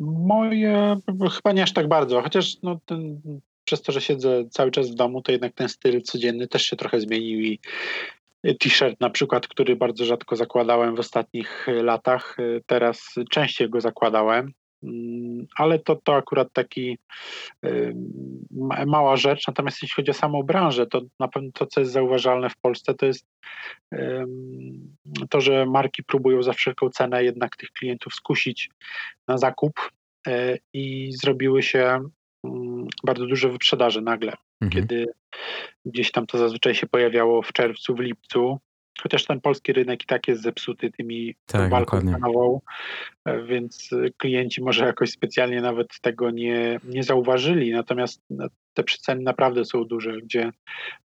Moje chyba nie aż tak bardzo, chociaż no, ten, przez to, że siedzę cały czas w domu, to jednak ten styl codzienny też się trochę zmienił i t-shirt na przykład, który bardzo rzadko zakładałem w ostatnich latach, teraz częściej go zakładałem. Mm, ale to, to akurat taki mała rzecz. Natomiast jeśli chodzi o samą branżę, to na pewno to, co jest zauważalne w Polsce, to jest to, że marki próbują za wszelką cenę jednak tych klientów skusić na zakup e, i zrobiły się mm, bardzo duże wyprzedaże nagle, mhm. kiedy gdzieś tam to zazwyczaj się pojawiało w czerwcu, w lipcu, chociaż ten polski rynek i tak jest zepsuty tymi tak, walką cenową, e, więc klienci może jakoś specjalnie nawet tego nie, nie zauważyli, natomiast no, te przeceny naprawdę są duże, gdzie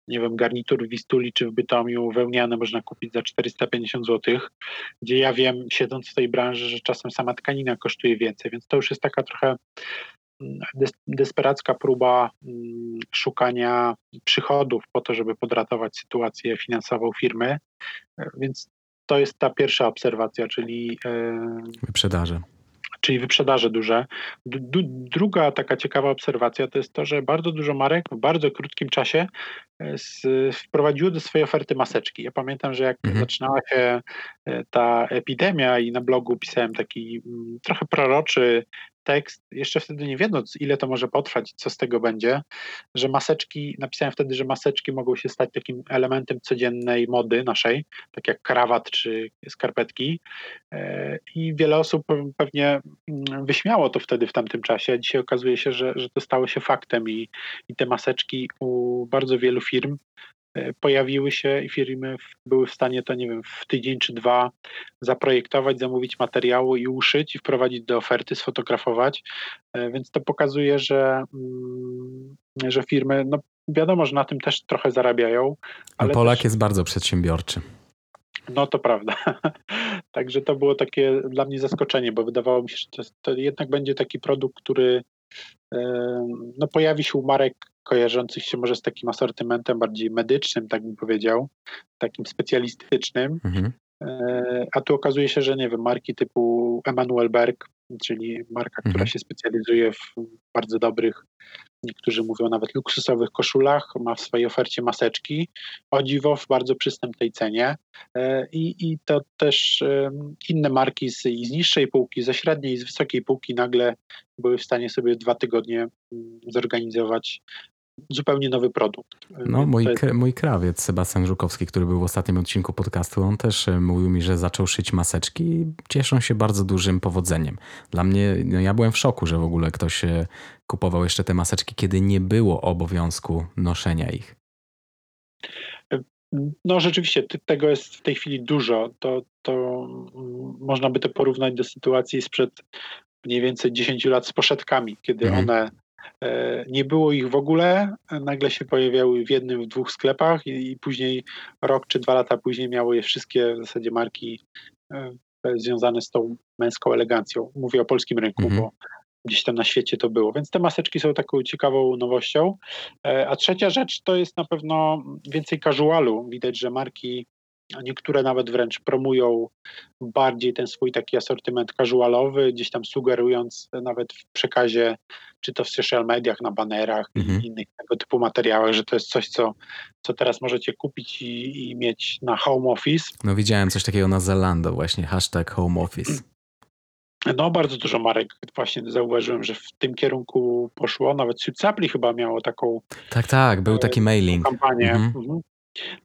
nie wiem, garnitur w Wistuli czy w Bytomiu wełniane można kupić za 450 zł, gdzie ja wiem, siedząc w tej branży, że czasem sama tkanina kosztuje więcej, więc to już jest taka trochę desperacka próba mm, szukania przychodów po to, żeby podratować sytuację finansową firmy. E, więc to jest ta pierwsza obserwacja, czyli e, wyprzedaże. Czyli wyprzedaże duże. druga taka ciekawa obserwacja to jest to, że bardzo dużo marek w bardzo krótkim czasie e, wprowadziło do swojej oferty maseczki. Ja pamiętam, że jak mhm. zaczynała się ta epidemia i na blogu pisałem taki mm, trochę proroczy tekst, jeszcze wtedy nie wiedząc, ile to może potrwać, co z tego będzie, że maseczki, napisałem wtedy, że maseczki mogą się stać takim elementem codziennej mody naszej, tak jak krawat czy skarpetki. E, I wiele osób pewnie mm, wyśmiało to wtedy w tamtym czasie. Dzisiaj okazuje się, że, że to stało się faktem i, i te maseczki u bardzo wielu firm pojawiły się i firmy były w stanie to, nie wiem, w tydzień czy dwa zaprojektować, zamówić materiały i uszyć i wprowadzić do oferty, sfotografować. E, więc to pokazuje, że, mm, że firmy, no wiadomo, że na tym też trochę zarabiają. Ale Polak też... jest bardzo przedsiębiorczy. No to prawda. Także to było takie dla mnie zaskoczenie, bo wydawało mi się, że to, to jednak będzie taki produkt, który no, pojawi się u marek kojarzących się może z takim asortymentem bardziej medycznym, tak bym powiedział, takim specjalistycznym. Mhm. A tu okazuje się, że nie wiem, marki typu Emanuel Berg, czyli marka, która mhm. się specjalizuje w bardzo dobrych niektórzy mówią nawet luksusowych koszulach, ma w swojej ofercie maseczki, o dziwo w bardzo przystępnej cenie. E, i, i to też inne marki z, z niższej półki, ze średniej z wysokiej półki nagle były w stanie sobie dwa tygodnie mm, zorganizować zupełnie nowy produkt. No, mój, jest... mój krawiec Sebastian Żukowski, który był w ostatnim odcinku podcastu, on też e, mówił mi, że zaczął szyć maseczki i cieszą się bardzo dużym powodzeniem. Dla mnie, no ja byłem w szoku, że w ogóle ktoś e, kupował jeszcze te maseczki, kiedy nie było obowiązku noszenia ich. No rzeczywiście, tego jest w tej chwili dużo. To, to mm, można by to porównać do sytuacji sprzed mniej więcej 10 lat z poszetkami, kiedy mhm. one E, nie było ich w ogóle, nagle się pojawiały w jednym, w dwóch sklepach i, i później rok czy dwa lata później miało je wszystkie w zasadzie marki e, związane z tą męską elegancją. Mówię o polskim rynku, mhm. bo gdzieś tam na świecie to było. Więc te maseczki są taką ciekawą nowością. E, a trzecia rzecz to jest na pewno więcej casualu. Widać, że marki Niektóre nawet wręcz promują bardziej ten swój taki asortyment casualowy, gdzieś tam sugerując nawet w przekazie, czy to w social mediach, na banerach mhm. i innych tego typu materiałach, że to jest coś, co, co teraz możecie kupić i, i mieć na home office. No widziałem coś takiego na Zalando właśnie, hashtag home office. No, bardzo dużo marek właśnie zauważyłem, że w tym kierunku poszło. Nawet Sapli chyba miało taką. Tak, tak, był taki e, mailing. Kampanię. Mhm. Mhm.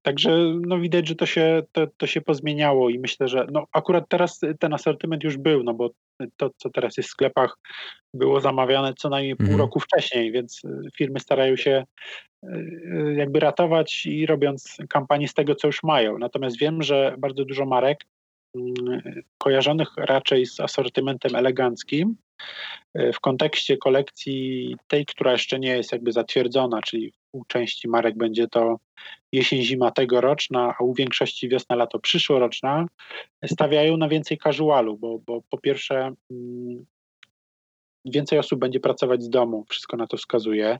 Także no widać, że to się, to, to się pozmieniało i myślę, że no akurat teraz ten asortyment już był, no bo to, co teraz jest w sklepach, było zamawiane co najmniej pół mhm. roku wcześniej, więc firmy starają się y, jakby ratować i robiąc kampanię z tego, co już mają. Natomiast wiem, że bardzo dużo marek mm, kojarzonych raczej z asortymentem eleganckim, w kontekście kolekcji tej, która jeszcze nie jest jakby zatwierdzona, czyli u części marek będzie to jesień-zima tegoroczna, a u większości wiosna-lato przyszłoroczna, stawiają na więcej casualu, bo, bo po pierwsze mm, więcej osób będzie pracować z domu, wszystko na to wskazuje,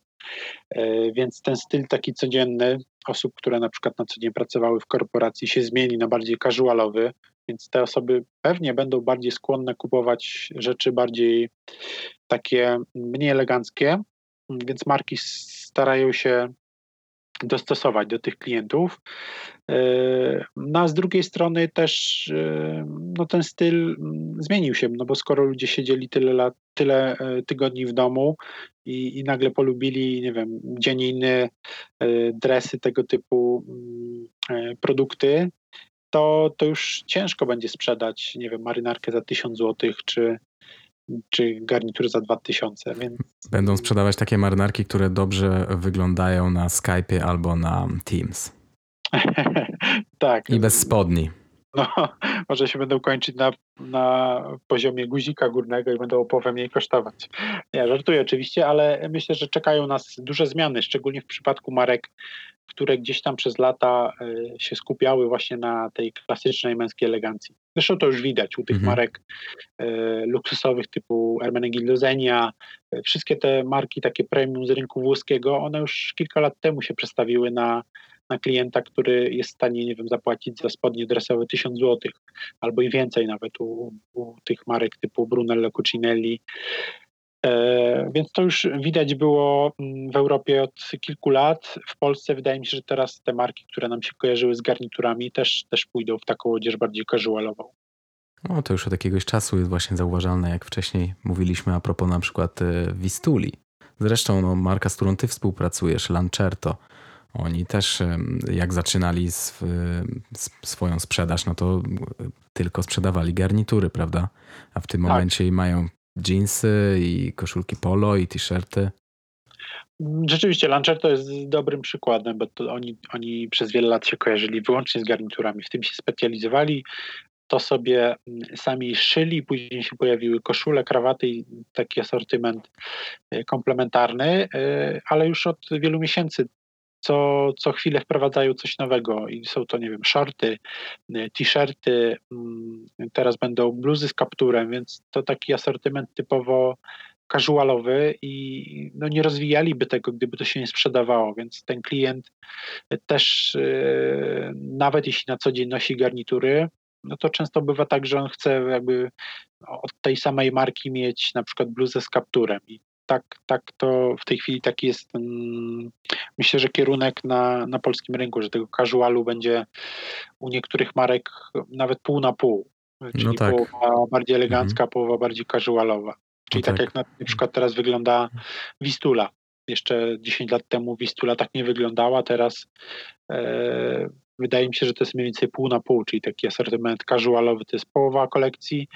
e, więc ten styl taki codzienny osób, które na przykład na co dzień pracowały w korporacji się zmieni na bardziej casualowy, więc te osoby pewnie będą bardziej skłonne kupować rzeczy bardziej takie mniej eleganckie, więc marki starają się dostosować do tych klientów. E, no a z drugiej strony też e, no ten styl mm, zmienił się, no bo skoro ludzie siedzieli tyle lat, tyle e, tygodni w domu i, i nagle polubili, nie wiem, dzień inny dresy, tego typu mm, produkty, to, to już ciężko będzie sprzedać, nie wiem, marynarkę za 1000 zł, czy, czy garnitur za 2000. Więc... Będą sprzedawać takie marynarki, które dobrze wyglądają na Skype'ie albo na Teams. tak. I bez spodni. No, może się będą kończyć na, na poziomie guzika górnego i będą o połowę mniej kosztować. Nie, żartuję oczywiście, ale myślę, że czekają nas duże zmiany, szczególnie w przypadku marek które gdzieś tam przez lata e, się skupiały właśnie na tej klasycznej męskiej elegancji. Zresztą to już widać u tych mhm. marek e, luksusowych typu Ermenegildo Zenia, e, wszystkie te marki takie premium z rynku włoskiego, one już kilka lat temu się przestawiły na, na klienta, który jest w stanie, nie wiem, zapłacić za spodnie dresowe 1000 zł, albo i więcej nawet u, u tych marek typu Brunello Cucinelli, więc to już widać było mm, w Europie od kilku lat. W Polsce wydaje mi się, że teraz te marki, które nam się kojarzyły z garniturami, też, też pójdą w taką odzież bardziej casualową. No to już od jakiegoś czasu jest właśnie zauważalne, jak wcześniej mówiliśmy a propos na przykład e, Wistuli. Zresztą no, marka, z którą ty współpracujesz, Lancerto, oni też jak zaczynali swoją sprzedaż, no to tylko sprzedawali garnitury, prawda? A w tym tak. momencie mają Jeansy i koszulki polo i t-shirty. Rzeczywiście, Lancerto jest dobrym przykładem, bo oni, oni przez wiele lat się kojarzyli wyłącznie z garniturami, w tym się specjalizowali, to sobie mm, sami szyli, później się pojawiły koszule, krawaty i taki asortyment e, komplementarny, e, ale już od wielu miesięcy co, co chwilę wprowadzają coś nowego i są to, nie wiem, shorty, y, t-shirty, mm, teraz będą bluzy z kapturem, więc to taki asortyment typowo casualowy i no nie rozwijaliby tego, gdyby to się nie sprzedawało, więc ten klient też, y, nawet jeśli na co dzień nosi garnitury, no to często bywa tak, że on chce jakby od tej samej marki mieć na przykład bluzę z kapturem i tak, tak to w tej chwili taki jest myślę, że kierunek na, na polskim rynku, że tego casualu będzie u niektórych marek nawet pół na pół. Czyli no tak. połowa bardziej elegancka, mhm. połowa bardziej casualowa. Czyli no tak. tak. jak na, na przykład teraz wygląda Wistula. Jeszcze 10 lat temu Wistula tak nie wyglądała, teraz e, wydaje mi się, że to jest mniej więcej pół na pół, czyli taki asortyment casualowy to jest połowa kolekcji,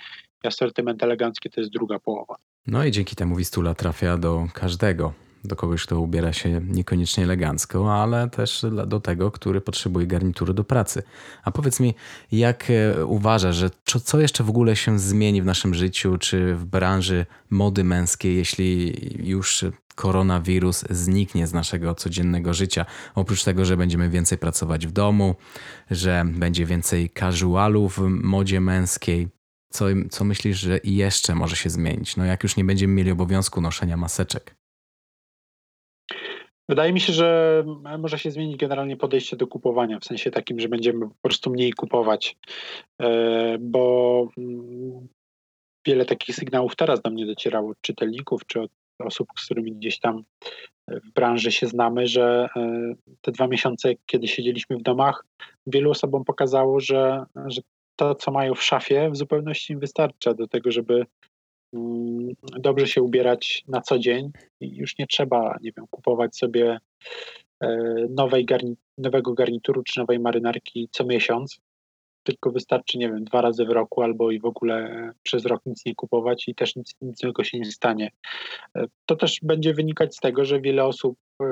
i asortyment elegancki to jest druga połowa. No i dzięki temu Wistula trafia do każdego. Do kogoś, kto ubiera się niekoniecznie elegancko, ale też do tego, który potrzebuje garnitury do pracy. A powiedz mi, jak e, uważasz, że co jeszcze w ogóle się zmieni w naszym życiu, czy w branży mody męskiej, jeśli już koronawirus zniknie z naszego codziennego życia. Oprócz tego, że będziemy więcej pracować w domu, że będzie więcej casualu w modzie męskiej, co, co myślisz, że jeszcze może się zmienić? No jak już nie będziemy mieli obowiązku noszenia maseczek. Wydaje mi się, że może się zmienić generalnie podejście do kupowania, w sensie takim, że będziemy po prostu mniej kupować, e, bo mm, wiele takich sygnałów teraz do mnie docierało od czytelników czy od osób, z którymi gdzieś tam e, w branży się znamy, że e, te dwa miesiące, kiedy siedzieliśmy w domach, wielu osobom pokazało, że, że to, co mają w szafie, w zupełności im wystarcza do tego, żeby mm, dobrze się ubierać na co dzień i już nie trzeba, nie wiem, kupować sobie e, nowej garni nowego garnituru czy nowej marynarki co miesiąc, tylko wystarczy, nie wiem, dwa razy w roku albo i w ogóle przez rok nic nie kupować i też nic, nic złego się nie stanie. E, to też będzie wynikać z tego, że wiele osób e,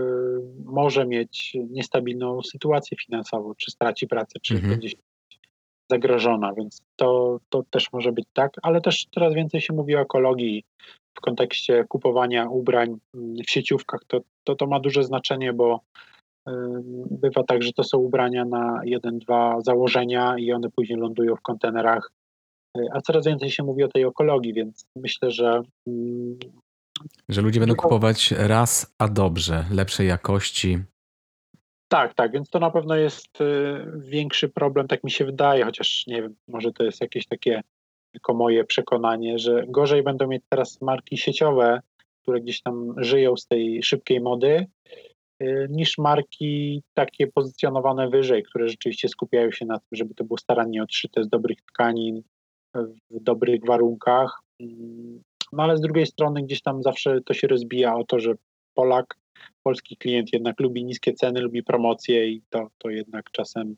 może mieć niestabilną sytuację finansową, czy straci pracę, czy mhm. będzie zagrożona, więc to, to też może być tak, ale też coraz więcej się mówi o ekologii w kontekście kupowania ubrań mm, w sieciówkach. To, to, to ma duże znaczenie, bo bywa tak, że to są ubrania na jeden, dwa założenia i one później lądują w kontenerach. Y, a coraz więcej się mówi o tej ekologii, więc myślę, że. Mm, że ludzie będą kupować raz, a dobrze, lepszej jakości, tak, tak, więc to na pewno jest y, większy problem, tak mi się wydaje, chociaż nie wiem, może to jest jakieś takie tylko moje przekonanie, że gorzej będą mieć teraz marki sieciowe, które gdzieś tam żyją z tej szybkiej mody, y, niż marki takie pozycjonowane wyżej, które rzeczywiście skupiają się na tym, żeby to było starannie odszyte z dobrych tkanin, w dobrych warunkach. Mm, no ale z drugiej strony gdzieś tam zawsze to się rozbija o to, że Polak polski klient jednak lubi niskie ceny, lubi promocje i to, to jednak czasem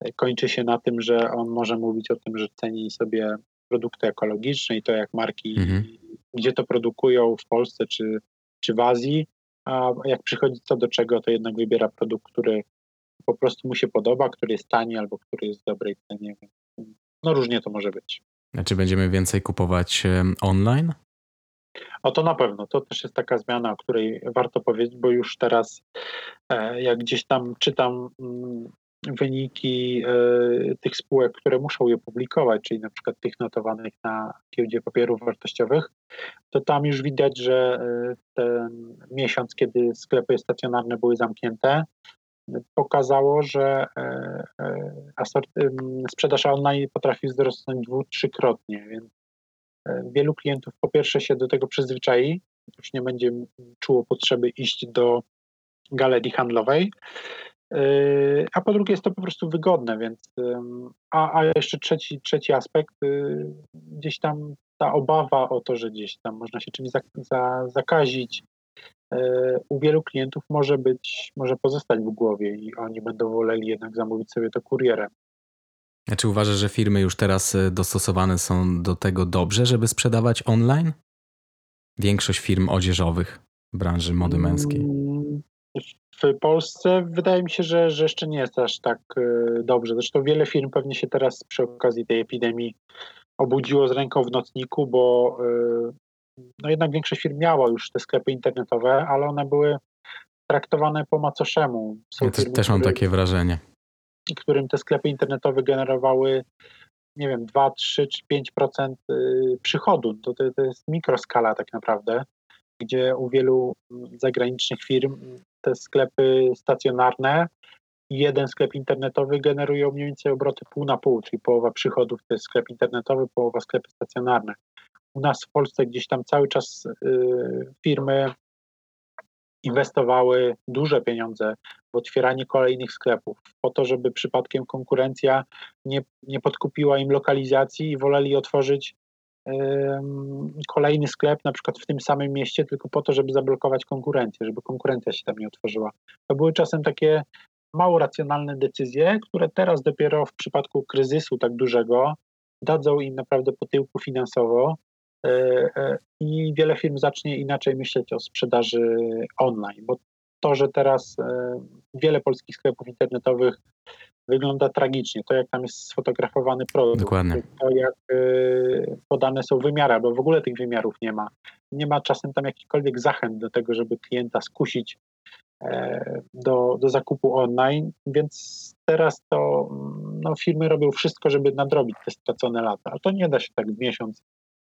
e, kończy się na tym, że on może mówić o tym, że ceni sobie produkty ekologiczne i to jak marki, mhm. gdzie to produkują w Polsce czy, czy w Azji, a jak przychodzi co do czego, to jednak wybiera produkt, który po prostu mu się podoba, który jest tani albo który jest w dobrej cenie. No różnie to może być. A czy będziemy więcej kupować online? O to na pewno. To też jest taka zmiana, o której warto powiedzieć, bo już teraz, e, jak gdzieś tam czytam mm, wyniki e, tych spółek, które muszą je publikować, czyli na przykład tych notowanych na giełdzie papierów wartościowych, to tam już widać, że e, ten miesiąc, kiedy sklepy stacjonarne były zamknięte, pokazało, że sprzedaż online potrafi wzrosnąć dwu, trzykrotnie, więc wielu klientów po pierwsze się do tego przyzwyczai, już nie będzie czuło potrzeby iść do galerii handlowej, e, a po drugie jest to po prostu wygodne, więc a, a jeszcze trzeci, trzeci aspekt, e, gdzieś tam ta obawa o to, że gdzieś tam można się czymś za, za, zakazić, u wielu klientów może być, może pozostać w głowie i oni będą woleli jednak zamówić sobie to kurierem. A czy uważasz, że firmy już teraz e, dostosowane są do tego dobrze, żeby sprzedawać online? Większość firm odzieżowych branży mody męskiej. Mm, w Polsce wydaje mi się, że, że jeszcze nie jest aż tak e, dobrze. Zresztą wiele firm pewnie się teraz przy okazji tej epidemii obudziło z ręką w nocniku, bo e, no jednak większość firm miała już te sklepy internetowe, ale one były traktowane po macoszemu. Są ja firmy, też mam takie wrażenie którym te sklepy internetowe generowały, nie wiem, 2, 3 czy 5% y, przychodu. To, to, to jest mikroskala tak naprawdę, gdzie u wielu zagranicznych firm te sklepy stacjonarne jeden sklep internetowy generuje mniej więcej obroty pół na pół, czyli połowa przychodów to jest sklep internetowy, połowa sklepy stacjonarne. U nas w Polsce gdzieś tam cały czas y, firmy inwestowały duże pieniądze w otwieranie kolejnych sklepów, po to, żeby przypadkiem konkurencja nie, nie podkupiła im lokalizacji i woleli otworzyć kolejny sklep, na przykład w tym samym mieście, tylko po to, żeby zablokować konkurencję, żeby konkurencja się tam nie otworzyła. To były czasem takie mało racjonalne decyzje, które teraz dopiero w przypadku kryzysu tak dużego dadzą im naprawdę po tyłku finansowo i wiele firm zacznie inaczej myśleć o sprzedaży online, bo to, że teraz e, wiele polskich sklepów internetowych wygląda tragicznie. To, jak tam jest sfotografowany produkt, Dokładnie. to jak podane są wymiary, bo w ogóle tych wymiarów nie ma. Nie ma czasem tam jakichkolwiek zachęt do tego, żeby klienta skusić E, do, do zakupu online, więc teraz to no, firmy robią wszystko, żeby nadrobić te stracone lata. A to nie da się tak w miesiąc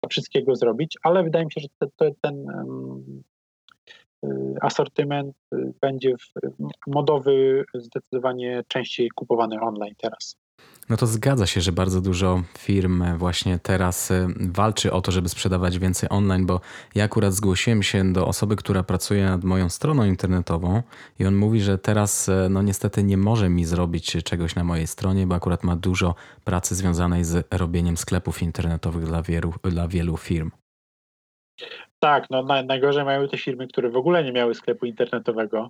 wszystkiego zrobić, ale wydaje mi się, że te, te, ten um, asortyment y, będzie w, modowy zdecydowanie częściej kupowany online teraz. No to zgadza się, że bardzo dużo firm właśnie teraz y, walczy o to, żeby sprzedawać więcej online, bo ja akurat zgłosiłem się do osoby, która pracuje nad moją stroną internetową i on mówi, że teraz y, no niestety nie może mi zrobić czegoś na mojej stronie, bo akurat ma dużo pracy związanej z robieniem sklepów internetowych dla wielu, dla wielu firm. Tak, no najgorzej mają te firmy, które w ogóle nie miały sklepu internetowego,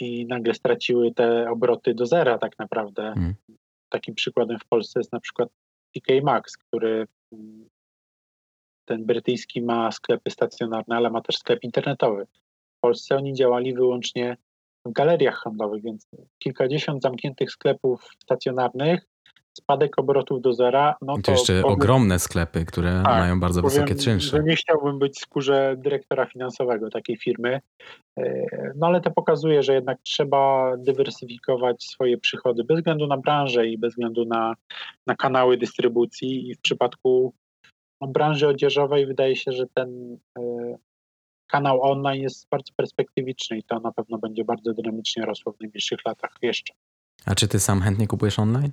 i nagle straciły te obroty do zera tak naprawdę. Hmm. Takim przykładem w Polsce jest na przykład TK Maxx, który mm, ten brytyjski ma sklepy stacjonarne, ale ma też sklep internetowy. W Polsce oni działali wyłącznie w galeriach handlowych, więc kilkadziesiąt zamkniętych sklepów stacjonarnych spadek obrotów do zera. No to, to jeszcze powiem, ogromne sklepy, które tak, mają bardzo powiem, wysokie czynsze. Że nie chciałbym być w skórze dyrektora finansowego takiej firmy, e, no ale to pokazuje, że jednak trzeba dywersyfikować swoje przychody bez względu na branżę i bez względu na, na kanały dystrybucji i w przypadku no, branży odzieżowej wydaje się, że ten e, kanał online jest bardzo perspektywiczny i to na pewno będzie bardzo dynamicznie rosło w najbliższych latach jeszcze. A czy ty sam chętnie kupujesz online?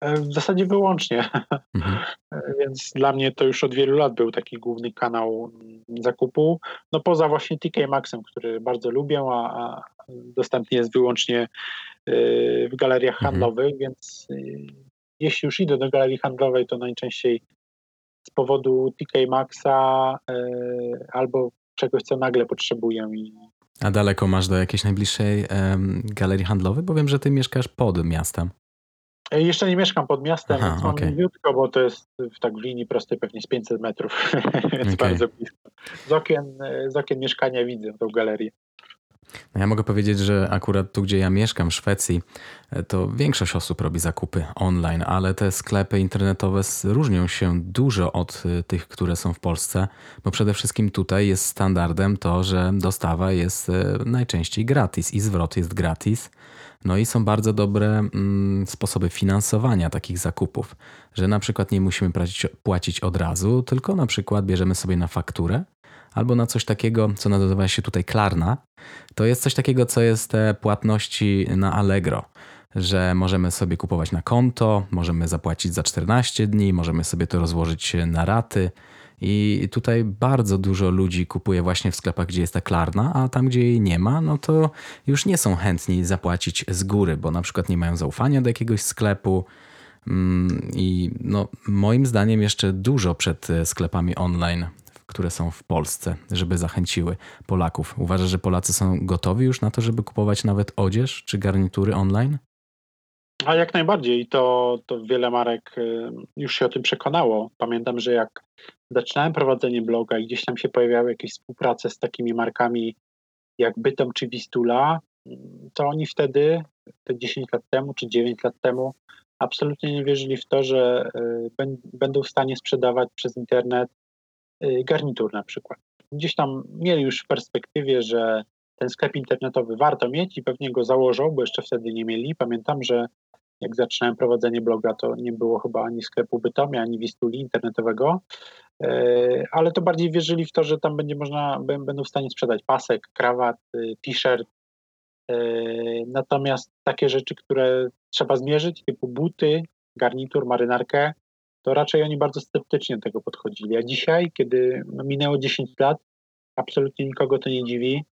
E, w zasadzie wyłącznie. Mhm. E, więc dla mnie to już od wielu lat był taki główny kanał zakupu. No poza właśnie TK Maxem, który bardzo lubię, a, a dostępny jest wyłącznie e, w galeriach mhm. handlowych, więc jeśli już idę do galerii handlowej, to najczęściej z powodu TK Maxa albo czegoś, co nagle potrzebuję. I... A daleko masz do jakiejś najbliższej galerii handlowej? Bo wiem, że ty mieszkasz pod miastem. E, jeszcze nie mieszkam pod miastem, Aha, więc mam okay. Bo to jest w tak w linii prostej pewnie z 500 metrów, więc okay. bardzo blisko. Z okien, z okien mieszkania widzę tą galerię. No ja mogę powiedzieć, że akurat tu, gdzie ja mieszkam, w Szwecji, e, to większość osób robi zakupy online, ale te sklepy internetowe różnią się dużo od e, tych, które są w Polsce, bo przede wszystkim tutaj jest standardem to, że dostawa jest najczęściej gratis i zwrot jest gratis. No i są bardzo dobre mm, sposoby finansowania takich zakupów, że na przykład nie musimy płacić, płacić od razu, tylko na przykład bierzemy sobie na fakturę albo na coś takiego, co nazywa się tutaj Klarna. To jest coś takiego, co jest te płatności na Allegro że możemy sobie kupować na konto, możemy zapłacić za 14 dni, możemy sobie to rozłożyć na raty. I tutaj bardzo dużo ludzi kupuje właśnie w sklepach, gdzie jest ta klarna, a tam, gdzie jej nie ma, no to już nie są chętni zapłacić z góry, bo na przykład nie mają zaufania do jakiegoś sklepu. Mm, I no, moim zdaniem jeszcze dużo przed e, sklepami online, które są w Polsce, żeby zachęciły Polaków. Uważasz, że Polacy są gotowi już na to, żeby kupować nawet odzież czy garnitury online? A jak najbardziej. To, to wiele marek y, już się o tym przekonało. Pamiętam, że jak zaczynałem prowadzenie bloga i gdzieś tam się pojawiały jakieś współprace z takimi markami jak Bytom czy Wistula, to oni wtedy, te 10 lat temu czy 9 lat temu, absolutnie nie wierzyli w to, że y, będą w stanie sprzedawać przez internet y, garnitur na przykład. Gdzieś tam mieli już w perspektywie, że ten sklep internetowy warto mieć i pewnie go założą, bo jeszcze wtedy nie mieli. Pamiętam, że jak zaczynałem prowadzenie bloga, to nie było chyba ani sklepu Bytomia, ani Wistuli internetowego, e, ale to bardziej wierzyli w to, że tam będzie można, będą w stanie sprzedać pasek, krawat, y, t-shirt Natomiast takie rzeczy, które trzeba zmierzyć, typu buty, garnitur, marynarkę, to raczej oni bardzo sceptycznie do tego podchodzili. A dzisiaj, kiedy minęło 10 lat, absolutnie nikogo to nie dziwi.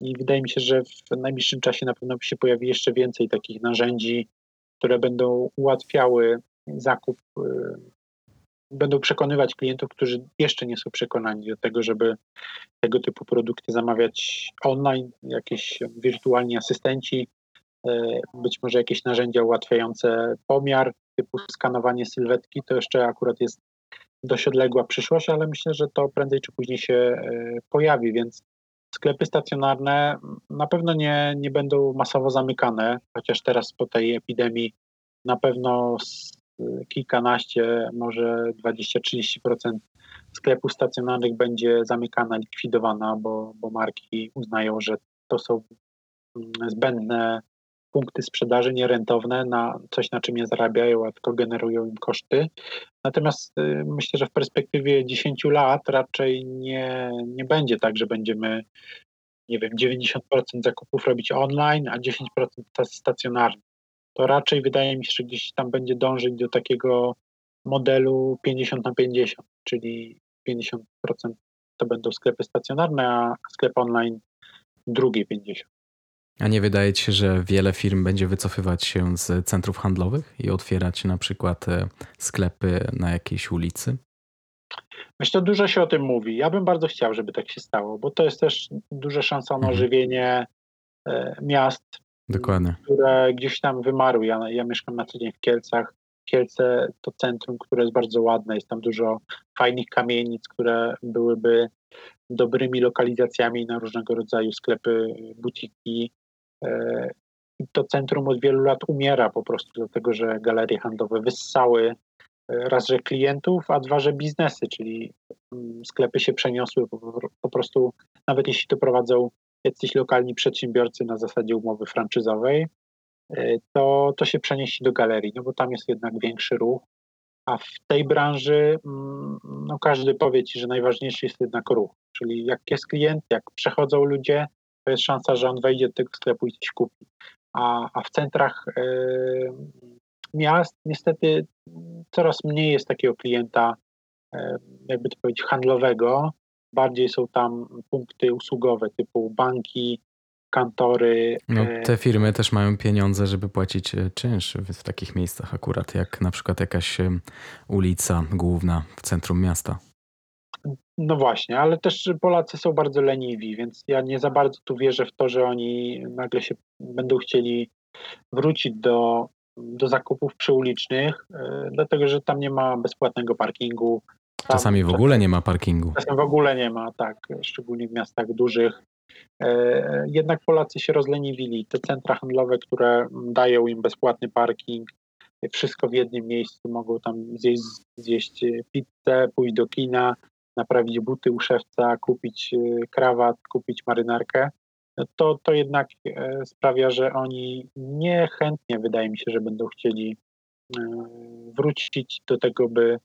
I wydaje mi się, że w najbliższym czasie na pewno się pojawi jeszcze więcej takich narzędzi, które będą ułatwiały zakup, y, będą przekonywać klientów, którzy jeszcze nie są przekonani do tego, żeby tego typu produkty zamawiać online, jakieś wirtualni asystenci, y, być może jakieś narzędzia ułatwiające pomiar, typu skanowanie sylwetki, to jeszcze akurat jest dość odległa przyszłość, ale myślę, że to prędzej czy później się y, pojawi, więc sklepy stacjonarne na pewno nie, nie będą masowo zamykane, chociaż teraz po tej epidemii na pewno kilkanaście, może 20-30% sklepów stacjonarnych będzie zamykana, likwidowana, bo, bo marki uznają, że to są mm, zbędne punkty sprzedaży nierentowne na coś, na czym nie zarabiają, a tylko generują im koszty. Natomiast y, myślę, że w perspektywie 10 lat raczej nie, nie będzie tak, że będziemy, nie wiem, 90% zakupów robić online, a 10% stacjonarnie. To raczej wydaje mi się, że gdzieś tam będzie dążyć do takiego modelu 50 na 50, czyli 50% to będą sklepy stacjonarne, a sklep online drugie 50. A nie wydaje ci się, że wiele firm będzie wycofywać się z centrów handlowych i otwierać na przykład e, sklepy na jakiejś ulicy? Myślę, dużo się o tym mówi. Ja bym bardzo chciał, żeby tak się stało, bo to jest też duża szansa na mhm. ożywienie e, miast, Dokładnie. które gdzieś tam wymarły. Ja, ja mieszkam na co dzień w Kielcach. Kielce to centrum, które jest bardzo ładne. Jest tam dużo fajnych kamienic, które byłyby dobrymi lokalizacjami na różnego rodzaju sklepy, butiki, to centrum od wielu lat umiera po prostu, dlatego że galerie handlowe wyssały e, raz, że klientów, a dwa, że biznesy, czyli mm, sklepy się przeniosły po, prostu, nawet jeśli to prowadzą jacyś lokalni przedsiębiorcy na zasadzie umowy franczyzowej, e, to, to się przeniesie do galerii, no bo tam jest jednak większy ruch, a w tej branży mm, no każdy powie Ci, że najważniejszy jest jednak ruch, czyli jak jest klient, jak przechodzą ludzie, to jest szansa, że on wejdzie do tego sklepu i coś kupi. A, a w centrach y, miast niestety coraz mniej jest takiego klienta, y, jakby to powiedzieć, handlowego. Bardziej są tam punkty usługowe typu banki, kantory. No, te firmy też mają pieniądze, żeby płacić czynsz w takich miejscach akurat, jak na przykład jakaś ulica główna w centrum miasta. No właśnie, ale też Polacy są bardzo leniwi, więc ja nie za bardzo tu wierzę w to, że oni nagle się będą chcieli wrócić do, do zakupów przyulicznych, yy, dlatego że tam nie ma bezpłatnego parkingu. Tam czasami w ogóle nie ma parkingu. Czasem w ogóle nie ma, tak, szczególnie w miastach dużych. Yy, jednak Polacy się rozleniwili. Te centra handlowe, które dają im bezpłatny parking, wszystko w jednym miejscu, mogą tam zjeść, zjeść pizzę, pójść do kina, naprawić buty u szewca, kupić y, krawat, kupić marynarkę, to, to jednak e, sprawia, że oni niechętnie, wydaje mi się, że będą chcieli e, wrócić do tego, by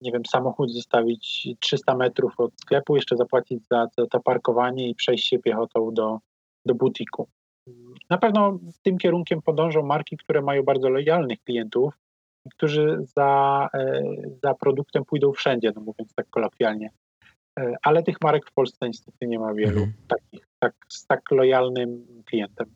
nie wiem, samochód zostawić 300 metrów od sklepu, jeszcze zapłacić za, za to parkowanie i przejść się piechotą do, do butiku. Na pewno tym kierunkiem podążą marki, które mają bardzo lojalnych klientów, którzy za, e, za produktem pójdą wszędzie, no mówiąc tak kolokwialnie. E, ale tych marek w Polsce niestety nie ma wielu mhm. takich, tak, z tak lojalnym klientem.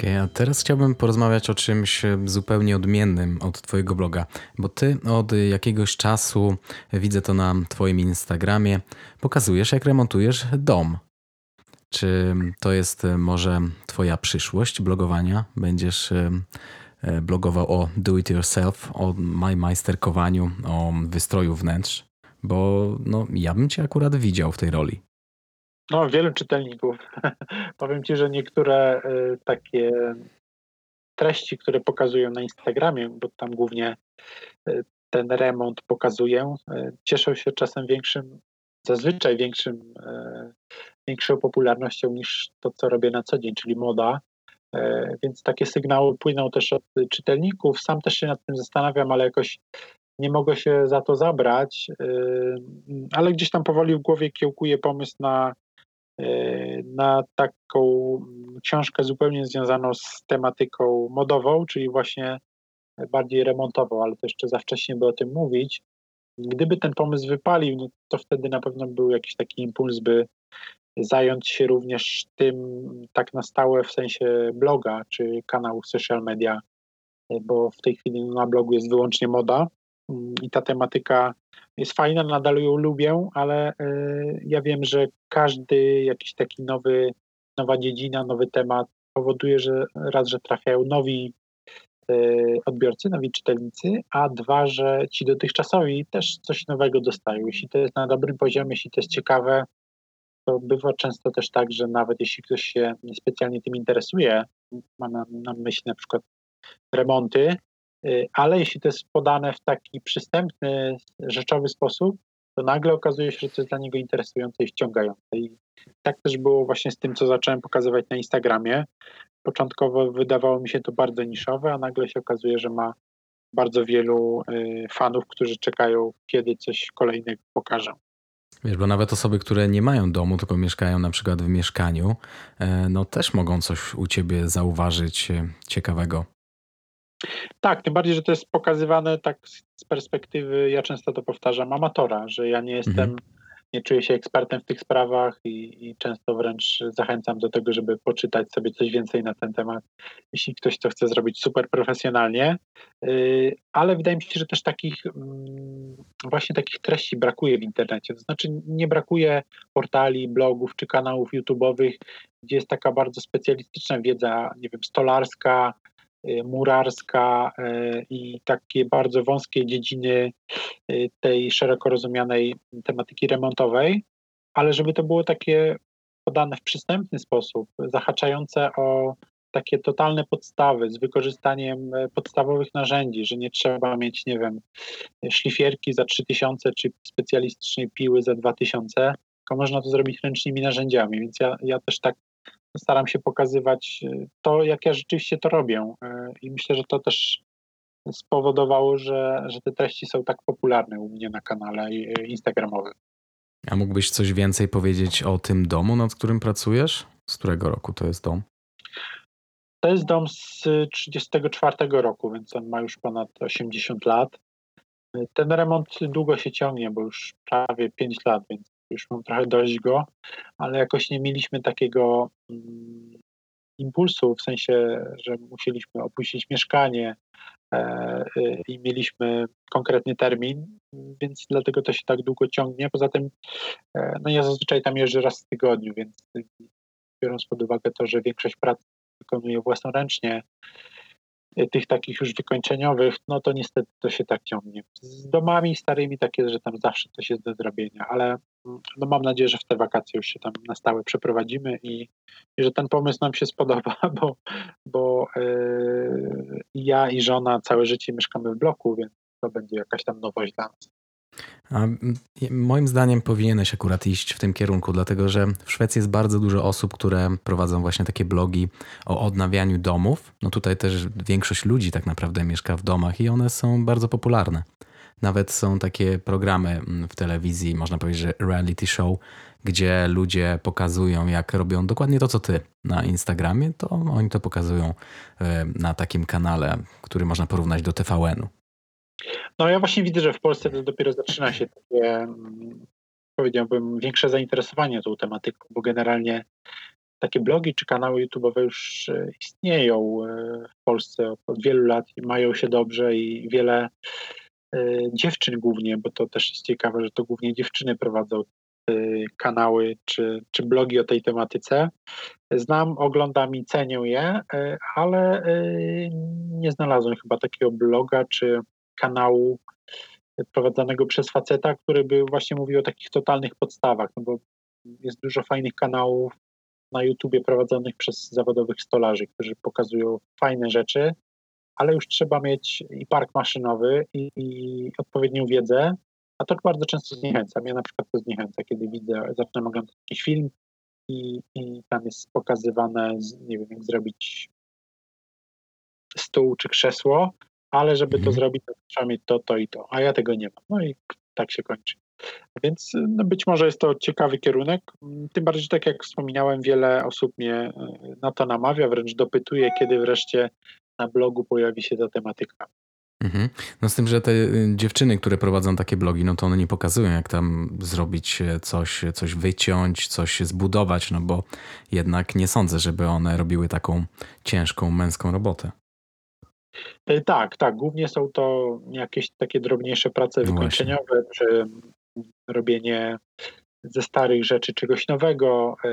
Okay, a teraz chciałbym porozmawiać o czymś zupełnie odmiennym od Twojego bloga, bo Ty od jakiegoś czasu, widzę to na Twoim Instagramie, pokazujesz, jak remontujesz dom. Czy to jest e, może Twoja przyszłość blogowania? Będziesz e, e, blogował o do it yourself, o majsterkowaniu, o wystroju wnętrz? Bo no, ja bym Cię akurat widział w tej roli. No, wielu czytelników. Powiem Ci, że niektóre y, takie treści, które pokazują na Instagramie, bo tam głównie y, ten remont pokazuję, y, cieszą się czasem większym, zazwyczaj większym większą popularnością niż to, co robię na co dzień, czyli moda. E, więc takie sygnały płyną też od czytelników. Sam też się nad tym zastanawiam, ale jakoś nie mogę się za to zabrać, ale gdzieś tam powoli w głowie kiełkuje pomysł na, na taką książkę zupełnie związaną z tematyką modową, czyli właśnie bardziej remontową, ale to jeszcze za wcześnie by o tym mówić. Gdyby ten pomysł wypalił, no to wtedy na pewno był jakiś taki impuls, by zająć się również tym tak na stałe w sensie bloga czy kanałów social media, bo w tej chwili na blogu jest wyłącznie moda i ta tematyka jest fajna, nadal ją lubię, ale e, ja wiem, że każdy jakiś taki nowy, nowa dziedzina, nowy temat powoduje, że raz, że trafiają nowi e, odbiorcy, nowi czytelnicy, a dwa, że ci dotychczasowi też coś nowego dostają. Jeśli to jest na dobrym poziomie, jeśli to jest ciekawe, to bywa często też tak, że nawet jeśli ktoś się specjalnie tym interesuje, ma na, na myśli na przykład remonty, y, ale jeśli to jest podane w taki przystępny, rzeczowy sposób, to nagle okazuje się, że to jest dla niego interesujące i wciągające. I tak też było właśnie z tym, co zacząłem pokazywać na Instagramie. Początkowo wydawało mi się to bardzo niszowe, a nagle się okazuje, że ma bardzo wielu y, fanów, którzy czekają, kiedy coś kolejnego pokażę. Wiesz, bo nawet osoby, które nie mają domu, tylko mieszkają na przykład w mieszkaniu, e, no też mogą coś u ciebie zauważyć e, ciekawego. Tak, tym bardziej, że to jest pokazywane tak z perspektywy, ja często to powtarzam, amatora, że ja nie jestem mhm nie czuję się ekspertem w tych sprawach i, i, często wręcz zachęcam do tego, żeby poczytać sobie coś więcej na ten temat, jeśli ktoś to chce zrobić super profesjonalnie. Y, ale wydaje mi się, że też takich mm, właśnie takich treści brakuje w internecie. To znaczy nie brakuje portali, blogów czy kanałów YouTube'owych, gdzie jest taka bardzo specjalistyczna wiedza, nie wiem, stolarska, murarska y, i takie bardzo wąskie dziedziny y, tej szeroko rozumianej tematyki remontowej, ale żeby to było takie podane w przystępny sposób, zahaczające o takie totalne podstawy z wykorzystaniem podstawowych narzędzi, że nie trzeba mieć, nie wiem, szlifierki za 3000 czy specjalistycznej piły za 2000, tylko można to zrobić ręcznymi narzędziami. Więc ja, ja też tak staram się pokazywać e, to, jak ja rzeczywiście to robię. E, I myślę, że to też spowodowało, że, że te treści są tak popularne u mnie na kanale e, Instagramowym. A mógłbyś coś więcej powiedzieć o tym domu, nad którym pracujesz? Z którego roku to jest dom? To jest dom z 1934 roku, więc on ma już ponad 80 lat. Ten remont długo się ciągnie, bo już prawie 5 lat, więc już mam trochę dość go, ale jakoś nie mieliśmy takiego mm, impulsu, w sensie, że musieliśmy opuścić mieszkanie e, e, i mieliśmy konkretny termin, więc dlatego to się tak długo ciągnie. Poza tym, e, no ja zazwyczaj tam jeżdżę raz w tygodniu, więc biorąc pod uwagę to, że większość prac wykonuję własnoręcznie, tych takich już wykończeniowych, no to niestety to się tak ciągnie. Z domami starymi tak jest, że tam zawsze coś jest do zrobienia, ale mm, no mam nadzieję, że w te wakacje już się tam na stałe przeprowadzimy i, i że ten pomysł nam się spodoba, bo, bo yy, ja i żona całe życie mieszkamy w bloku, więc to będzie jakaś tam nowość dla nas. A moim zdaniem powinieneś akurat iść w tym kierunku, dlatego że w Szwecji jest bardzo dużo osób, które prowadzą właśnie takie blogi o odnawianiu domów. No tutaj też większość ludzi tak naprawdę mieszka w domach i one są bardzo popularne. Nawet są takie programy w telewizji, można powiedzieć, że reality show, gdzie ludzie pokazują, jak robią dokładnie to, co ty na Instagramie, to oni to pokazują e, na takim kanale, który można porównać do TVN-u. No ja właśnie widzę, że w Polsce to dopiero zaczyna się takie, mm, powiedziałbym, większe zainteresowanie tą tematyką, bo generalnie takie blogi czy kanały YouTube'owe już e, istnieją e, w Polsce od wielu lat i mają się dobrze i wiele e, dziewczyn głównie, bo to też jest ciekawe, że to głównie dziewczyny prowadzą kanały czy, czy blogi o tej tematyce. Znam, oglądam i cenię je, ale nie znalazłem chyba takiego bloga czy kanału prowadzonego przez faceta, który by właśnie mówił o takich totalnych podstawach, no bo jest dużo fajnych kanałów na YouTubie prowadzonych przez zawodowych stolarzy, którzy pokazują fajne rzeczy, ale już trzeba mieć i park maszynowy, i, i odpowiednią wiedzę, a to bardzo często zniechęca. Mnie na przykład to zniechęca, kiedy widzę, zaczynam oglądać jakiś film i, i tam jest pokazywane, nie wiem, jak zrobić stół czy krzesło, ale żeby to mhm. zrobić, to trzeba mieć to, to i to, a ja tego nie mam. No i tak się kończy. Więc no być może jest to ciekawy kierunek, tym bardziej, że tak jak wspominałem, wiele osób mnie e, na to namawia, wręcz dopytuje, kiedy wreszcie na blogu pojawi się ta tematyka. Mhm. No z tym, że te y, dziewczyny, które prowadzą takie blogi, no to one nie pokazują, jak tam zrobić e, coś, coś wyciąć, coś zbudować, no bo jednak nie sądzę, żeby one robiły taką ciężką męską robotę. E, tak, tak. Głównie są to jakieś takie drobniejsze prace no wykończeniowe, czy robienie ze starych rzeczy czegoś nowego, e,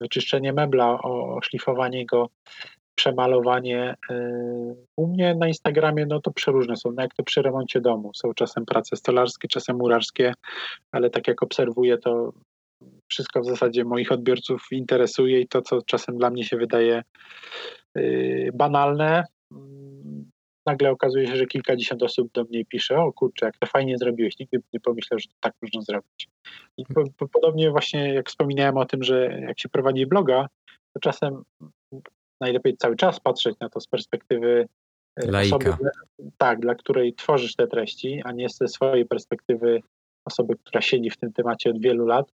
wyczyszczenie mebla, oszlifowanie go, przemalowanie. E, u mnie na Instagramie no to przeróżne są, no jak to przy remoncie domu. Są czasem prace stolarskie, czasem murarskie, ale tak jak obserwuję, to wszystko w zasadzie moich odbiorców interesuje i to, co czasem dla mnie się wydaje banalne, nagle okazuje się, że kilkadziesiąt osób do mnie pisze, o kurczę, jak to fajnie zrobiłeś, nigdy nie pomyślał, że to tak można zrobić. I po, po, podobnie właśnie jak wspominałem o tym, że jak się prowadzi bloga, to czasem najlepiej cały czas patrzeć na to z perspektywy e, Laika. osoby, tak, dla której tworzysz te treści, a nie ze swojej perspektywy osoby, która siedzi w tym temacie od wielu lat.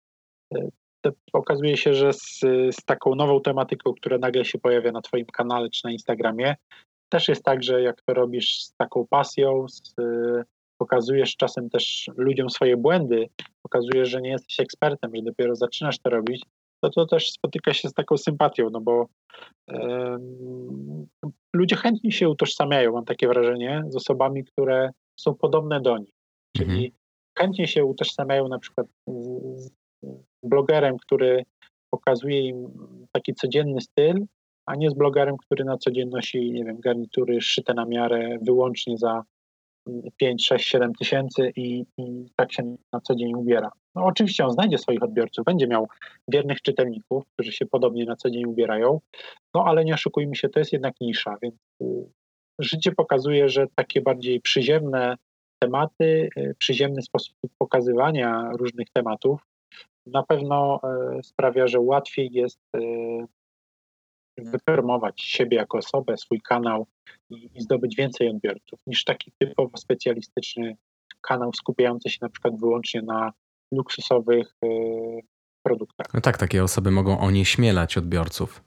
E, to okazuje się, że z, z taką nową tematyką, która nagle się pojawia na Twoim kanale czy na Instagramie, też jest tak, że jak to robisz z taką pasją, z, pokazujesz czasem też ludziom swoje błędy, pokazujesz, że nie jesteś ekspertem i dopiero zaczynasz to robić, to to też spotyka się z taką sympatią, no bo um, ludzie chętnie się utożsamiają, mam takie wrażenie, z osobami, które są podobne do nich. Czyli mhm. chętnie się utożsamiają na przykład z, z blogerem, który pokazuje im taki codzienny styl, a nie z blogerem, który na co dzień nosi, nie wiem, garnitury szyte na miarę wyłącznie za 5, 6, 7 tysięcy i, i tak się na co dzień ubiera. No oczywiście on znajdzie swoich odbiorców, będzie miał wiernych czytelników, którzy się podobnie na co dzień ubierają, no ale nie oszukujmy się, to jest jednak nisza, więc y, życie pokazuje, że takie bardziej przyziemne tematy, y, przyziemny sposób pokazywania różnych tematów na pewno y, sprawia, że łatwiej jest wypromować siebie jako osobę, swój kanał i, i zdobyć więcej odbiorców niż taki typowo specjalistyczny kanał skupiający się na przykład wyłącznie na luksusowych y, produktach. No tak, takie osoby mogą onieśmielać odbiorców.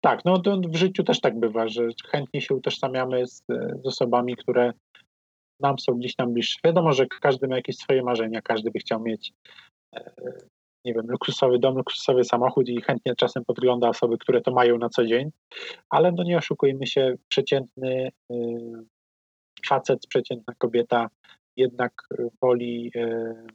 Tak, no to w życiu też tak bywa, że chętnie się utożsamiamy z, z osobami, które nam są gdzieś tam bliższe. Wiadomo, że każdy ma jakieś swoje marzenia, każdy by chciał mieć e, nie wiem, luksusowy dom, luksusowy samochód i chętnie czasem podgląda osoby, które to mają na co dzień, ale no nie oszukujmy się, przeciętny y, facet, przeciętna kobieta jednak woli y,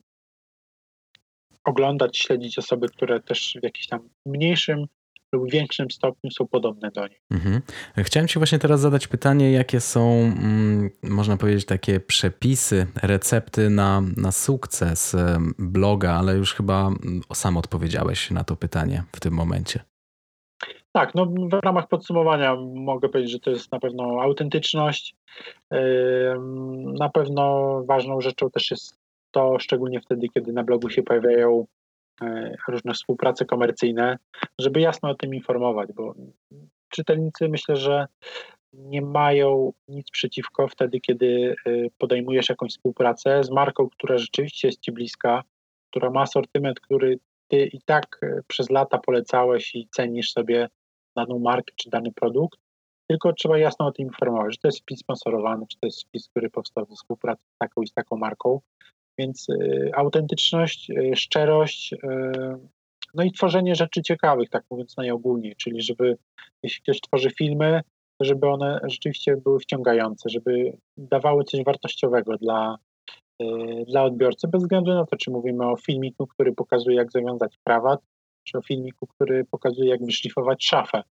oglądać, śledzić osoby, które też w jakimś tam mniejszym lub większym stopniu są podobne do nich. Mhm. Chciałem Ci właśnie teraz zadać pytanie, jakie są, mm, można powiedzieć, takie przepisy, recepty na, na sukces bloga, ale już chyba mm, sam odpowiedziałeś na to pytanie w tym momencie. Tak, no w ramach podsumowania mogę powiedzieć, że to jest na pewno autentyczność. Na pewno ważną rzeczą też jest to, szczególnie wtedy, kiedy na blogu się pojawiają różne współprace komercyjne, żeby jasno o tym informować, bo czytelnicy myślę, że nie mają nic przeciwko wtedy, kiedy e, podejmujesz jakąś współpracę z marką, która rzeczywiście jest Ci bliska, która ma asortyment, który Ty i tak e, przez lata polecałeś i cenisz sobie daną markę czy dany produkt, tylko trzeba jasno o tym informować, że to jest wpis sponsorowany, czy to jest wpis, który powstał ze współpracy z taką i z taką marką, więc y, autentyczność, y, szczerość, y, no i tworzenie rzeczy ciekawych, tak mówiąc najogólniej, czyli żeby jeśli ktoś tworzy filmy, żeby one rzeczywiście były wciągające, żeby dawały coś wartościowego dla, dla odbiorcy, bez względu na to, czy mówimy o filmiku, który pokazuje, jak zawiązać krawat, czy o filmiku, który pokazuje, jak wyszlifować szafę.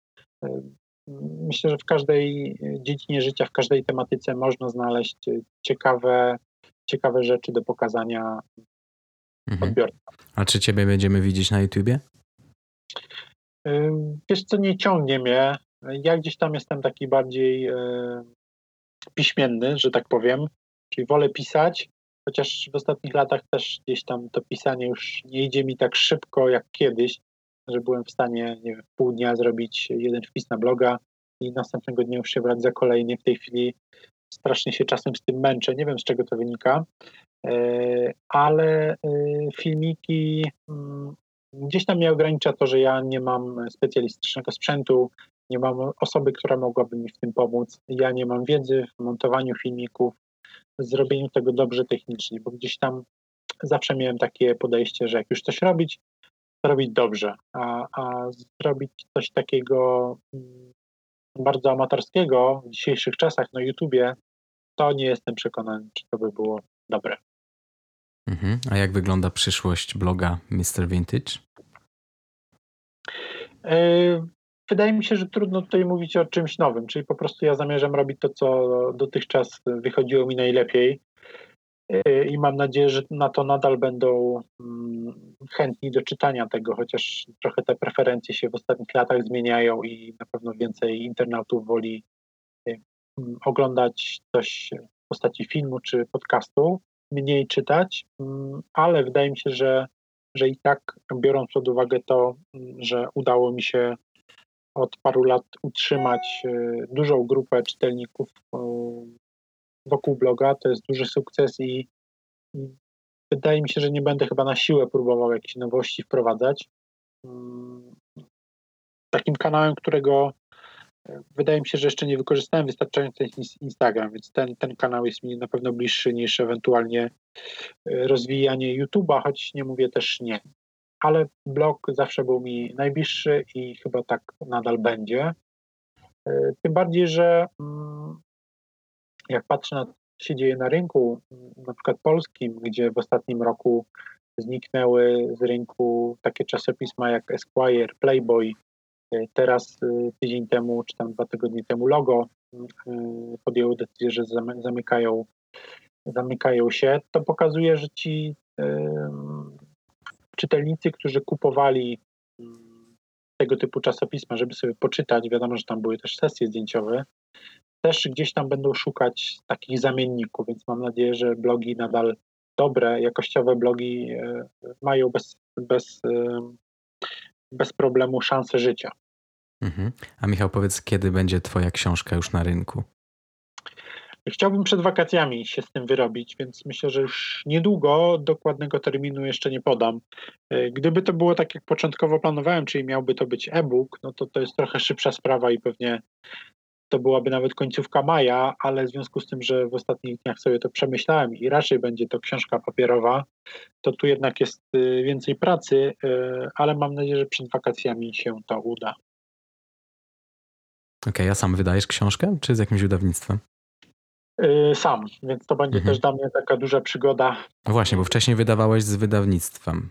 Myślę, że w każdej dziedzinie życia, w każdej tematyce można znaleźć ciekawe ciekawe rzeczy do pokazania mhm. odbiorcom. A czy ciebie będziemy widzieć na YouTubie? Wiesz co, nie ciągnie mnie. Ja gdzieś tam jestem taki bardziej piśmienny, że tak powiem, czyli wolę pisać, chociaż w ostatnich latach też gdzieś tam to pisanie już nie idzie mi tak szybko jak kiedyś, że byłem w stanie nie wiem, w pół dnia zrobić jeden wpis na bloga. i następnego dnia już się brać za kolejny. W tej chwili strasznie się czasem z tym męczę, nie wiem z czego to wynika, ale filmiki mm, gdzieś tam mnie ogranicza to, że ja nie mam specjalistycznego sprzętu, nie mam osoby, która mogłaby mi w tym pomóc. Ja nie mam wiedzy w montowaniu filmików, w zrobieniu tego dobrze technicznie, bo gdzieś tam zawsze miałem takie podejście, że jak już coś robić, to robić dobrze, a, a zrobić coś takiego mm, bardzo amatorskiego w dzisiejszych czasach na YouTubie, to nie jestem przekonany, czy to by było dobre. Mhm. A jak wygląda przyszłość bloga Mr. Vintage? E, wydaje mi się, że trudno tutaj mówić o czymś nowym, czyli po prostu ja zamierzam robić to, co dotychczas wychodziło mi najlepiej i mam nadzieję, że na to nadal będą mm, chętni do czytania tego, chociaż trochę te preferencje się w ostatnich latach zmieniają i na pewno więcej internautów woli e, oglądać coś w postaci filmu czy podcastu, mniej czytać, mm, ale wydaje mi się, że, że i tak biorąc pod uwagę to, że udało mi się od paru lat utrzymać e, dużą grupę czytelników wokół bloga. To jest duży sukces i, wydaje mi się, że nie będę chyba na siłę próbował jakieś nowości wprowadzać. Mm, takim kanałem, którego e, wydaje mi się, że jeszcze nie wykorzystałem wystarczająco jest Instagram, więc ten, ten kanał jest mi na pewno bliższy niż ewentualnie rozwijanie YouTube'a, choć nie mówię też nie ale blog zawsze był mi najbliższy i chyba tak nadal będzie. E, tym bardziej, że mm, jak patrzę na to, co się dzieje na rynku, na przykład polskim, gdzie w ostatnim roku zniknęły z rynku takie czasopisma jak Esquire, Playboy, e, teraz e, tydzień temu, czy tam dwa tygodnie temu Logo podjęły decyzję, że zamykają, zamykają się, to pokazuje, że ci czytelnicy, którzy kupowali mm, tego typu czasopisma, żeby sobie poczytać, wiadomo, że tam były też sesje zdjęciowe, też gdzieś tam będą szukać takich zamienników, więc mam nadzieję, że blogi nadal dobre, jakościowe blogi e, mają bez, bez, e, bez problemu szansę życia. Mhm. A Michał, powiedz, kiedy będzie Twoja książka już na rynku? Chciałbym przed wakacjami się z tym wyrobić, więc myślę, że już niedługo dokładnego terminu jeszcze nie podam. E, gdyby to było tak, jak początkowo planowałem, czyli miałby to być e-book, no to to jest trochę szybsza sprawa i pewnie to byłaby nawet końcówka maja, ale w związku z tym, że w ostatnich dniach sobie to przemyślałem i raczej będzie to książka papierowa, to tu jednak jest y, więcej pracy, y, ale mam nadzieję, że przed wakacjami się to uda. Okej, okay, a sam wydajesz książkę, czy z jakimś wydawnictwem? Y, sam, więc to będzie mhm. też dla mnie taka duża przygoda. No właśnie, bo wcześniej wydawałeś z wydawnictwem.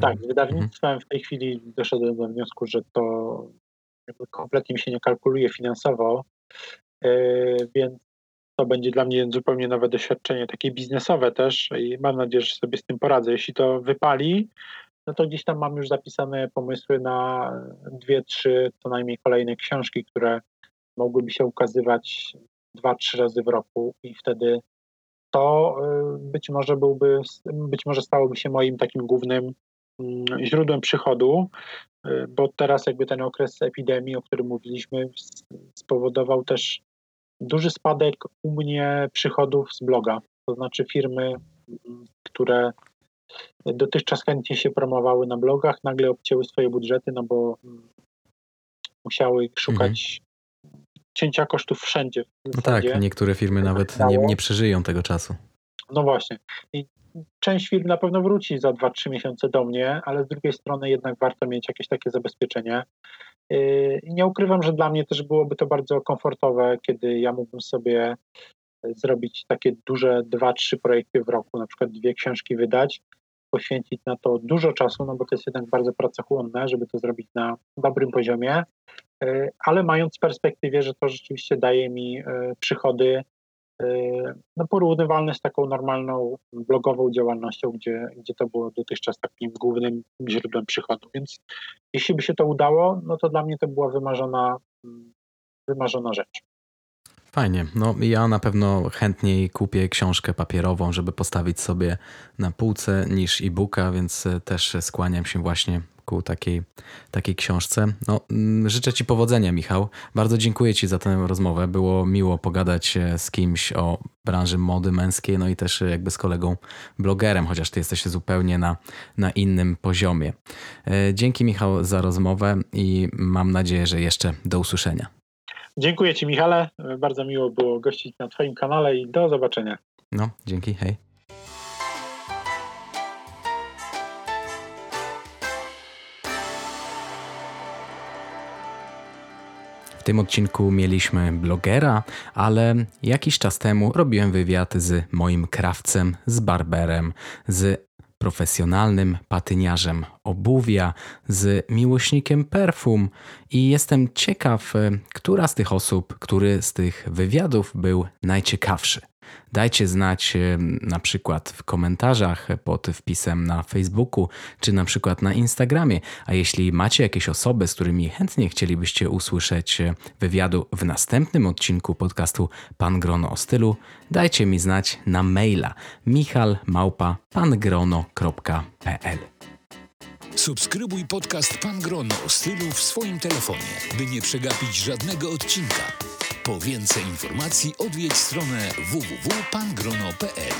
Tak, z wydawnictwem mhm. w tej chwili doszedłem do wniosku, że to kompletnie mi się nie kalkuluje finansowo, więc to będzie dla mnie zupełnie nowe doświadczenie, takie biznesowe też i mam nadzieję, że sobie z tym poradzę. Jeśli to wypali, no to gdzieś tam mam już zapisane pomysły na dwie, trzy co najmniej kolejne książki, które mogłyby się ukazywać dwa, trzy razy w roku i wtedy to y, być może byłby, być może stałoby się moim takim głównym źródłem przychodu, y, bo teraz jakby ten okres epidemii, o którym mówiliśmy, spowodował też duży spadek u mnie przychodów z bloga. To znaczy firmy, mm, które dotychczas chętnie się promowały na blogach, nagle obcięły swoje budżety, no bo mm, musiały szukać cięcia kosztów wszędzie. No tak, niektóre firmy nawet nie, nie przeżyją tego czasu. No właśnie. I część firm na pewno wróci za 2-3 miesiące do mnie, ale z drugiej strony jednak warto mieć jakieś takie zabezpieczenie. Yy, nie ukrywam, że dla mnie też byłoby to bardzo komfortowe, kiedy ja mógłbym sobie zrobić takie duże 2-3 projekty w roku, na przykład dwie książki wydać, poświęcić na to dużo czasu, no bo to jest jednak bardzo pracochłonne, żeby to zrobić na dobrym poziomie, e, ale mając w perspektywie, że to rzeczywiście daje mi e, przychody e, no, porównywalne z taką normalną blogową działalnością, gdzie, gdzie to było dotychczas takim głównym źródłem przychodu. Więc jeśli by się to udało, no to dla mnie to była wymarzona, wymarzona rzecz. Fajnie. No ja na pewno chętniej kupię książkę papierową, żeby postawić sobie na półce niż e-booka, więc też skłaniam się właśnie ku takiej, takiej książce. No, mm, życzę Ci powodzenia, Michał. Bardzo dziękuję Ci za tę rozmowę. Było miło pogadać e, z kimś o branży mody męskiej, no i też e, jakby z kolegą blogerem, chociaż Ty jesteś zupełnie na, na innym poziomie. E, dzięki, Michał, za rozmowę i mam nadzieję, że jeszcze do usłyszenia. Dziękuję Ci, Michale. Bardzo miło było gościć na Twoim kanale i do zobaczenia. No, dzięki, hej. W tym odcinku mieliśmy blogera, ale jakiś czas temu robiłem wywiad z moim krawcem, z barberem, z profesjonalnym patyniarzem obuwia, z miłośnikiem perfum i jestem ciekaw, która z tych osób, który z tych wywiadów był najciekawszy. Dajcie znać na przykład w komentarzach pod wpisem na Facebooku, czy na przykład na Instagramie. A jeśli macie jakieś osoby, z którymi chętnie chcielibyście usłyszeć wywiadu w następnym odcinku podcastu Pan Grono o stylu, dajcie mi znać na maila michalmałpa.pangrono.pl Subskrybuj podcast Pan Grono o stylu w swoim telefonie, by nie przegapić żadnego odcinka. Po więcej informacji odwiedź stronę www.pangrono.pl